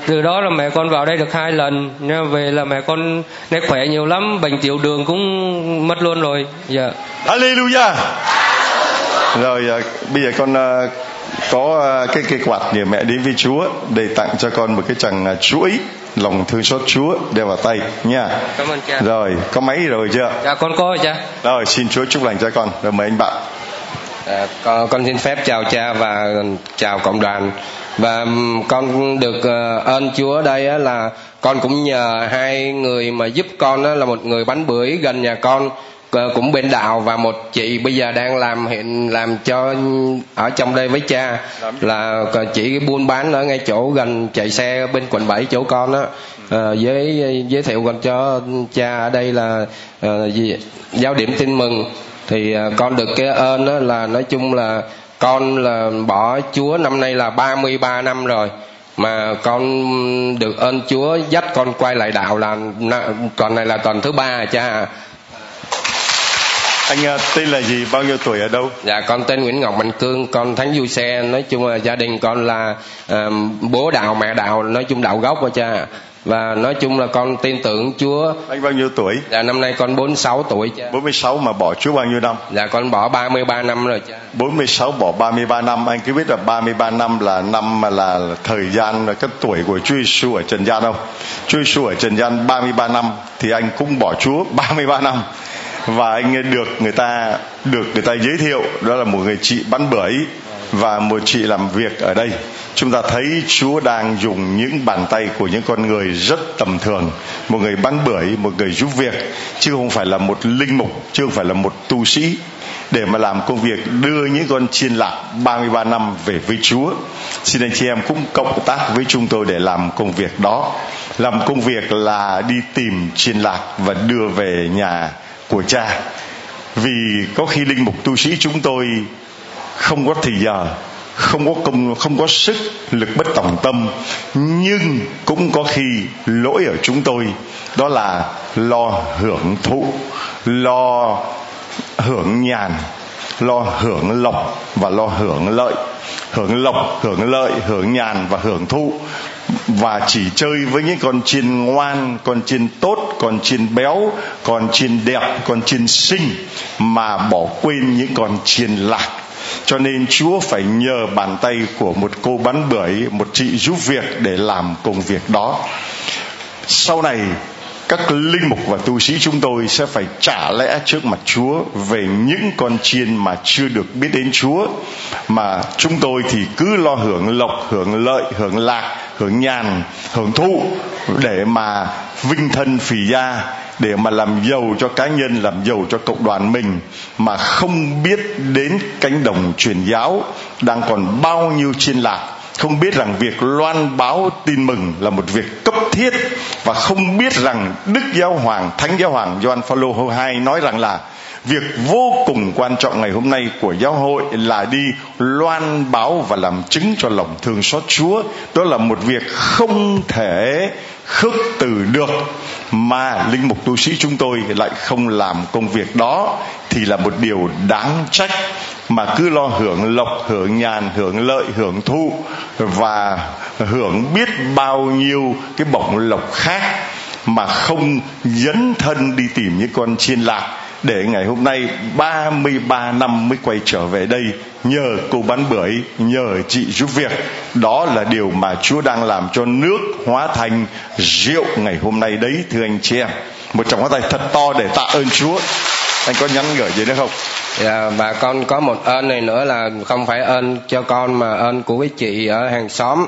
từ đó là mẹ con vào đây được hai lần nha về là mẹ con nay khỏe nhiều lắm bệnh tiểu đường cũng mất luôn rồi dạ Hallelujah rồi bây giờ con có à, cái cây quạt nhờ mẹ đến với Chúa để tặng cho con một cái chằng à, chuỗi lòng thương xót Chúa đeo vào tay nha. Cảm ơn cha. Rồi, có máy rồi chưa? Dạ con có rồi cha. Rồi, xin Chúa chúc lành cho con. Rồi mời anh bạn. À, con, con xin phép chào cha và chào cộng đoàn và con được ờ, ơn Chúa đây là con cũng nhờ hai người mà giúp con là một người bánh bưởi gần nhà con ờ, cũng bên đạo và một chị bây giờ đang làm hiện làm cho ở trong đây với cha. Là ờ, chị buôn bán ở ngay chỗ gần chạy xe bên quận 7 chỗ con đó à, giới giới thiệu con cho cha ở đây là à, gì giáo điểm tin mừng. Thì à, con được cái ơn đó là nói chung là con là bỏ Chúa năm nay là 33 năm rồi mà con được ơn Chúa dắt con quay lại đạo là còn này là tuần thứ ba cha. Anh uh, tên là gì? Bao nhiêu tuổi ở đâu? Dạ con tên Nguyễn Ngọc Mạnh Cương con Thánh Du Xe. Nói chung là gia đình con là uh, bố đạo mẹ đạo nói chung đạo gốc mà cha và nói chung là con tin tưởng Chúa. Anh bao nhiêu tuổi? Dạ năm nay con 46 tuổi cha. 46 mà bỏ Chúa bao nhiêu năm? Dạ con bỏ 33 năm rồi cha. 46 bỏ 33 năm, anh cứ biết là 33 năm là năm mà là thời gian là cái tuổi của Chúa Giêsu ở trần gian không? Chúa Giêsu ở trần gian 33 năm thì anh cũng bỏ Chúa 33 năm và anh được người ta được người ta giới thiệu đó là một người chị bắn bưởi và một chị làm việc ở đây chúng ta thấy Chúa đang dùng những bàn tay của những con người rất tầm thường, một người bắn bưởi, một người giúp việc, chứ không phải là một linh mục, chứ không phải là một tu sĩ, để mà làm công việc đưa những con chiên lạc 33 năm về với Chúa. Xin anh chị em cũng cộng tác với chúng tôi để làm công việc đó. Làm công việc là đi tìm chiên lạc và đưa về nhà của cha. Vì có khi linh mục tu sĩ chúng tôi không có thời giờ không có công, không có sức, lực bất tòng tâm, nhưng cũng có khi lỗi ở chúng tôi. Đó là lo hưởng thụ, lo hưởng nhàn, lo hưởng lộc và lo hưởng lợi. Hưởng lộc, hưởng lợi, hưởng nhàn và hưởng thụ. Và chỉ chơi với những con chiên ngoan, con chiên tốt, con chiên béo, con chiên đẹp, con chiên xinh mà bỏ quên những con chiên lạc cho nên Chúa phải nhờ bàn tay của một cô bán bưởi, một chị giúp việc để làm công việc đó. Sau này các linh mục và tu sĩ chúng tôi sẽ phải trả lẽ trước mặt Chúa về những con chiên mà chưa được biết đến Chúa mà chúng tôi thì cứ lo hưởng lộc, hưởng lợi, hưởng lạc, hưởng nhàn, hưởng thụ để mà vinh thân phì gia để mà làm giàu cho cá nhân làm giàu cho cộng đoàn mình mà không biết đến cánh đồng truyền giáo đang còn bao nhiêu chiên lạc không biết rằng việc loan báo tin mừng là một việc cấp thiết và không biết rằng Đức Giáo Hoàng, Thánh Giáo Hoàng Gioan Phaolô II nói rằng là việc vô cùng quan trọng ngày hôm nay của giáo hội là đi loan báo và làm chứng cho lòng thương xót Chúa. Đó là một việc không thể khước từ được mà linh mục tu sĩ chúng tôi lại không làm công việc đó thì là một điều đáng trách mà cứ lo hưởng lộc, hưởng nhàn, hưởng lợi, hưởng thu và hưởng biết bao nhiêu cái bổng lộc khác mà không dấn thân đi tìm những con chiên lạc để ngày hôm nay 33 năm mới quay trở về đây nhờ cô bán bưởi nhờ chị giúp việc. Đó là điều mà Chúa đang làm cho nước hóa thành rượu ngày hôm nay đấy thưa anh chị em. Một trọng hóa tay thật to để tạ ơn Chúa. Anh có nhắn gửi gì nữa không? Dạ và con có một ơn này nữa là không phải ơn cho con mà ơn của cái chị ở hàng xóm.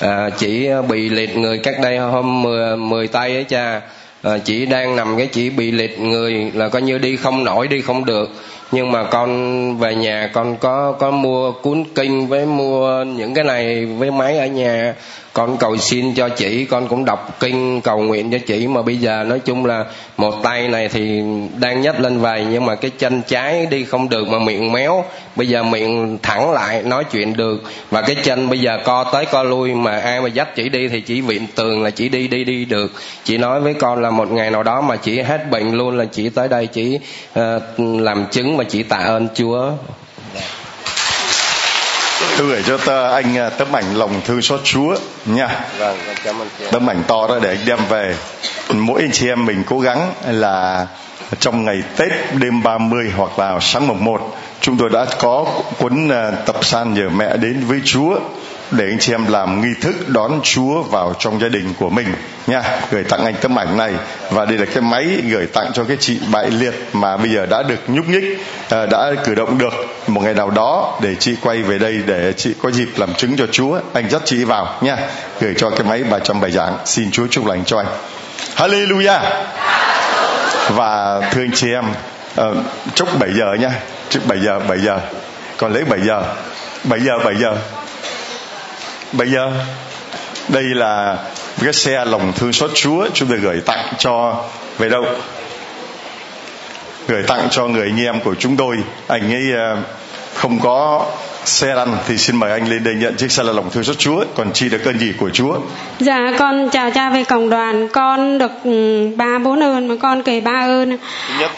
À, chị bị liệt người cách đây hôm 10, 10 tay ấy cha. Ờ, à, chị đang nằm cái chị bị liệt người là coi như đi không nổi đi không được. Nhưng mà con về nhà con có có mua cuốn kinh với mua những cái này với máy ở nhà con cầu xin cho chị con cũng đọc kinh cầu nguyện cho chị mà bây giờ nói chung là một tay này thì đang nhấc lên vầy nhưng mà cái chân trái đi không được mà miệng méo. Bây giờ miệng thẳng lại nói chuyện được. Và cái chân bây giờ co tới co lui mà ai mà dắt chị đi thì chỉ viện tường là chỉ đi đi đi được. Chị nói với con là một ngày nào đó mà chị hết bệnh luôn là chị tới đây chỉ uh, làm chứng và chị tạ ơn chúa tôi gửi cho ta anh à, tấm ảnh lòng thương xót Chúa nha. Vâng, cảm ơn chị. Tấm ảnh to đó để anh đem về. Mỗi anh chị em mình cố gắng là trong ngày Tết đêm 30 hoặc là sáng mùng 1 chúng tôi đã có cuốn à, tập san nhờ mẹ đến với Chúa để anh chị em làm nghi thức đón Chúa vào trong gia đình của mình nha gửi tặng anh tấm ảnh này và đây là cái máy gửi tặng cho cái chị bại liệt mà bây giờ đã được nhúc nhích à, đã cử động được một ngày nào đó để chị quay về đây để chị có dịp làm chứng cho Chúa anh dắt chị vào nha. Gửi cho cái máy 300 bài giảng xin Chúa chúc lành cho anh. Hallelujah. Và thưa anh chị em uh, chúc 7 giờ nha. Chúc 7 giờ 7 giờ. Còn lấy 7 giờ. 7 giờ 7 giờ. 7 giờ. Đây là cái xe lòng thương xót Chúa. Chúng tôi gửi tặng cho về đâu? Gửi tặng cho người anh em của chúng tôi. Anh ấy ờ, không có xe lăn thì xin mời anh lên đây nhận chiếc xe là lòng thương xót Chúa còn chi được ơn gì của Chúa? Dạ con chào cha về cộng đoàn. Con được ừ, ba bốn ơn mà con kể ba ơn.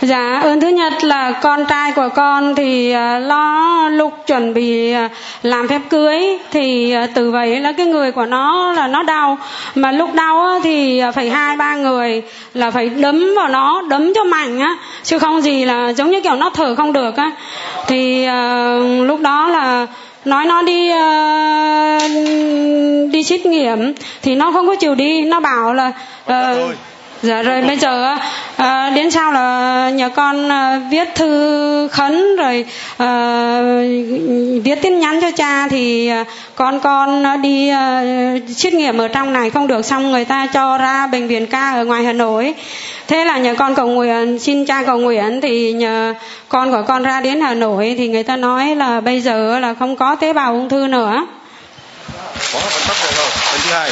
Dạ ơn thứ nhất là con trai của con thì ờ, lo lúc chuẩn bị ờ, làm phép cưới thì từ vậy là cái người của nó là nó đau. Mà lúc đau thì phải hai ba người là phải đấm vào nó đấm cho mạnh á. Chứ không gì là giống như kiểu nó thở không được á. Thì lúc đó là nói nó đi uh, đi xét nghiệm thì nó không có chịu đi. Nó bảo là uh, dạ rồi bây giờ à, đến sau là nhờ con à, viết thư khấn rồi à, viết tin nhắn cho cha thì à, con con đi à, xét nghiệm ở trong này không được xong người ta cho ra bệnh viện ca ở ngoài hà nội. Thế là nhờ con cầu nguyện xin cha cầu nguyện thì nhờ con của con ra đến hà nội thì người ta nói là bây giờ là không có tế bào ung thư nữa. Có thứ hai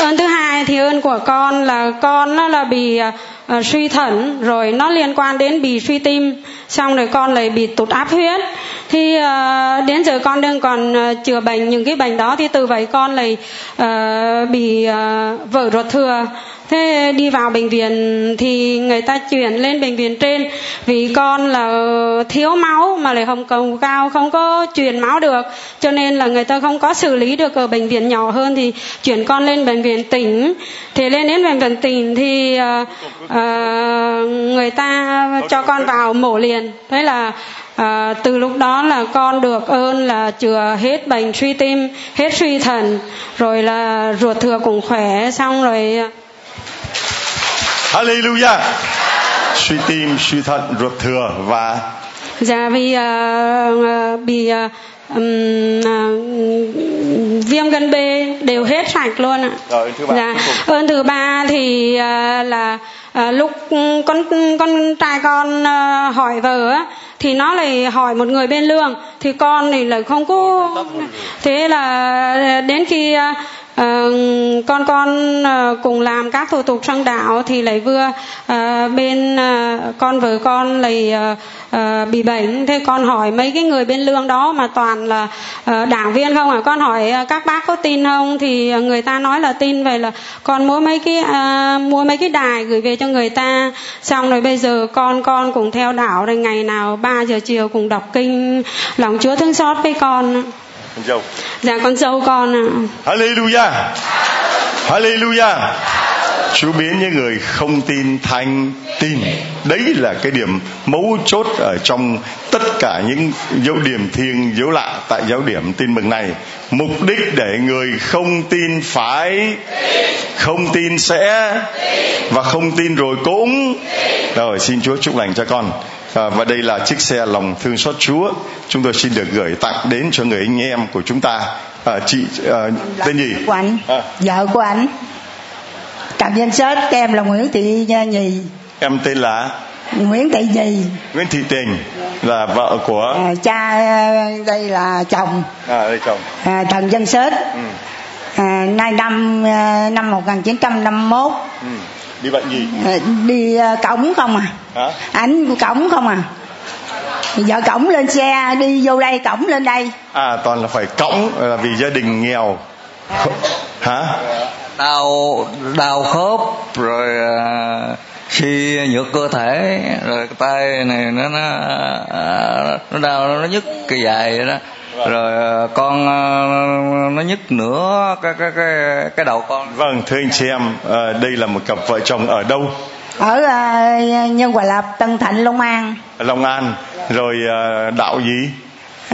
ơn thứ hai thì ơn của con là con nó là bị uh, suy thận rồi nó liên quan đến bị suy tim xong rồi con lại bị tụt áp huyết. Thì uh, đến giờ con đang còn uh, chữa bệnh những cái bệnh đó thì từ vậy con lại uh, bị uh, vỡ ruột thừa. Thế đi vào bệnh viện thì người ta chuyển lên bệnh viện trên. Vì con là thiếu máu mà lại hồng cầu cao không có chuyển máu được. Cho nên là người ta không có xử lý được ở bệnh viện nhỏ hơn thì chuyển con lên bệnh viện tỉnh. Thì lên đến bệnh viện tỉnh thì uh, uh, người ta cho con vào mổ liền thế là À, từ lúc đó là con được ơn là chữa hết bệnh suy tim hết suy thận rồi là ruột thừa cũng khỏe xong rồi Hallelujah. Suy tim, suy thận, ruột thừa và Dạ vì uh, bị uh, um, uh, viêm gan B đều hết sạch luôn ạ. Rồi, thứ ba. Dạ. Ơn thứ ba thì uh, là uh, lúc con con trai con uh, hỏi vợ á thì nó lại hỏi một người bên lương thì con thì lại không có thế là đến khi con con ờ, cùng làm các thủ tục sang đạo thì lại vừa ờ, bên ờ, con vợ con lại bị bệnh. Thế con hỏi mấy cái người bên lương đó mà toàn là đảng viên không à? Con hỏi các bác có tin không? Thì người ta nói là tin. Vậy là con mua mấy cái mua mấy cái đài gửi về cho người ta. Xong rồi bây giờ con con cùng theo đạo. Rồi ngày nào 3 giờ chiều cùng đọc kinh, lòng chúa thương xót với con con dâu. Dạ con dâu con ạ. Hallelujah. Hallelujah. Chúa biến những người không tin thành tin. Đấy là cái điểm mấu chốt ở trong tất cả những dấu điểm thiêng dấu lạ tại giáo điểm tin mừng này. Mục đích để người không tin phải Không tin sẽ Và không tin rồi cũng. Rồi xin Chúa chúc lành cho con à, và đây là chiếc xe lòng thương xót Chúa. Chúng tôi xin được gửi tặng đến cho người anh em của chúng ta. À, chị à, tên gì? Của anh. À. vợ của anh. Cảm ơn sớt em là Nguyễn Thị Nhì. Em tên là? Nguyễn Thị Nhì. Nguyễn Thị Tình là vợ của? À, cha đây là chồng. À đây chồng. À, Trần Dân Sết ừ. à, nay năm năm 1951 ừ đi bệnh gì? À, đi uh, cổng không à. Hả? Ảnh cổng không à. Vợ cổng lên xe đi vô đây cổng lên đây. À toàn là phải cổng là vì gia đình nghèo. Hả? Đau đau khớp rồi uh, suy nhược cơ thể rồi tay này nó nó nó đau nó nhức cái dài vậy đó rồi ờ, con ờ, nó nhức nữa cái cái cái cái đầu con. Vâng thưa anh chị em ờ, đây là một cặp vợ chồng ở đâu? Ở uh, nhân hòa lập tân thạnh long an. Long an. Rồi uh, đạo gì?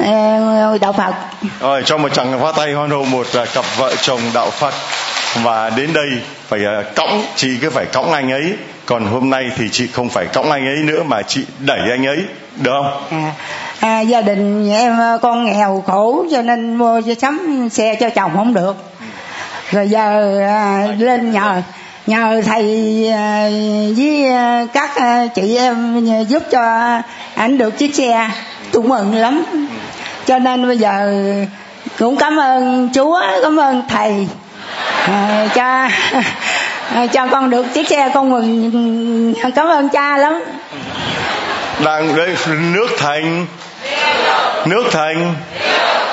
Uh, đạo phật. Rồi cho một chàng phá tay hoan hô một uh, cặp vợ chồng đạo phật. Và đến đây phải uh, cõng chị cứ phải cõng anh ấy. Còn hôm nay thì chị không phải cõng anh ấy nữa mà chị đẩy anh ấy. Được không? À, à, gia đình em à, con nghèo khổ cho nên mua cho sắm xe cho chồng không được. Rồi giờ à, lên nhờ nhờ thầy à, với à, các à, chị em giúp cho ảnh được chiếc xe. Tôi mừng lắm. Cho nên bây giờ cũng cảm ơn chúa cảm ơn thầy à, cha à, cho con được chiếc xe con mừng cảm ơn cha lắm. Đang đây nước thành nước thành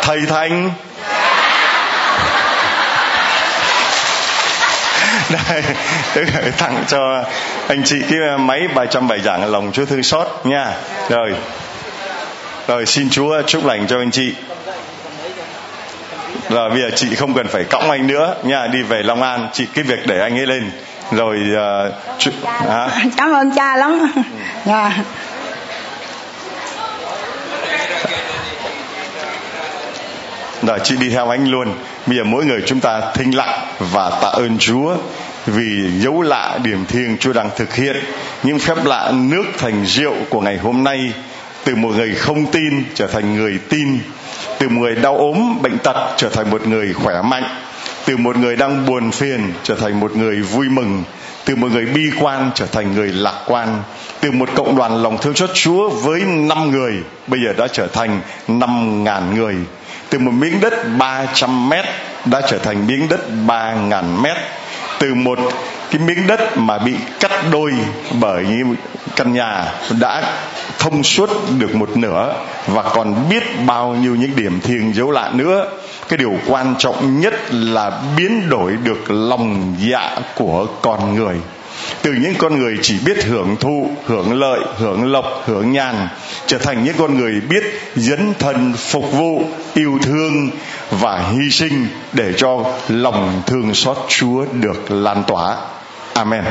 thầy thành đây tôi gửi tặng cho anh chị cái máy bài trăm bài giảng lòng chúa thương xót nha. Rồi. Rồi xin chúa chúc lành cho anh chị. Rồi bây giờ chị không cần phải cõng anh nữa nha đi về long an. Chị cái việc để anh ấy lên. Rồi uh, chu, à. cảm ơn cha lắm. Yeah. Rồi chị đi theo anh luôn. Bây giờ mỗi người chúng ta thinh lặng và tạ ơn chúa vì dấu lạ điểm thiêng chúa đang thực hiện. Những phép lạ nước thành rượu của ngày hôm nay từ một người không tin trở thành người tin. Từ một người đau ốm, bệnh tật trở thành một người khỏe mạnh. Từ một người đang buồn phiền trở thành một người vui mừng. Từ một người bi quan trở thành người lạc quan. Từ một cộng đoàn lòng thương xót Chúa với năm người, bây giờ đã trở thành năm ngàn người từ một miếng đất 300 mét đã trở thành miếng đất 3 ngàn mét. Từ một cái miếng đất mà bị cắt đôi bởi căn nhà đã thông suốt được một nửa và còn biết bao nhiêu những điểm thiêng dấu lạ nữa, cái điều quan trọng nhất là biến đổi được lòng dạ của con người từ những con người chỉ biết hưởng thụ, hưởng lợi, hưởng lộc, hưởng nhàn, trở thành những con người biết dấn thân, phục vụ, yêu thương và hy sinh để cho lòng thương xót chúa được lan tỏa. Amen.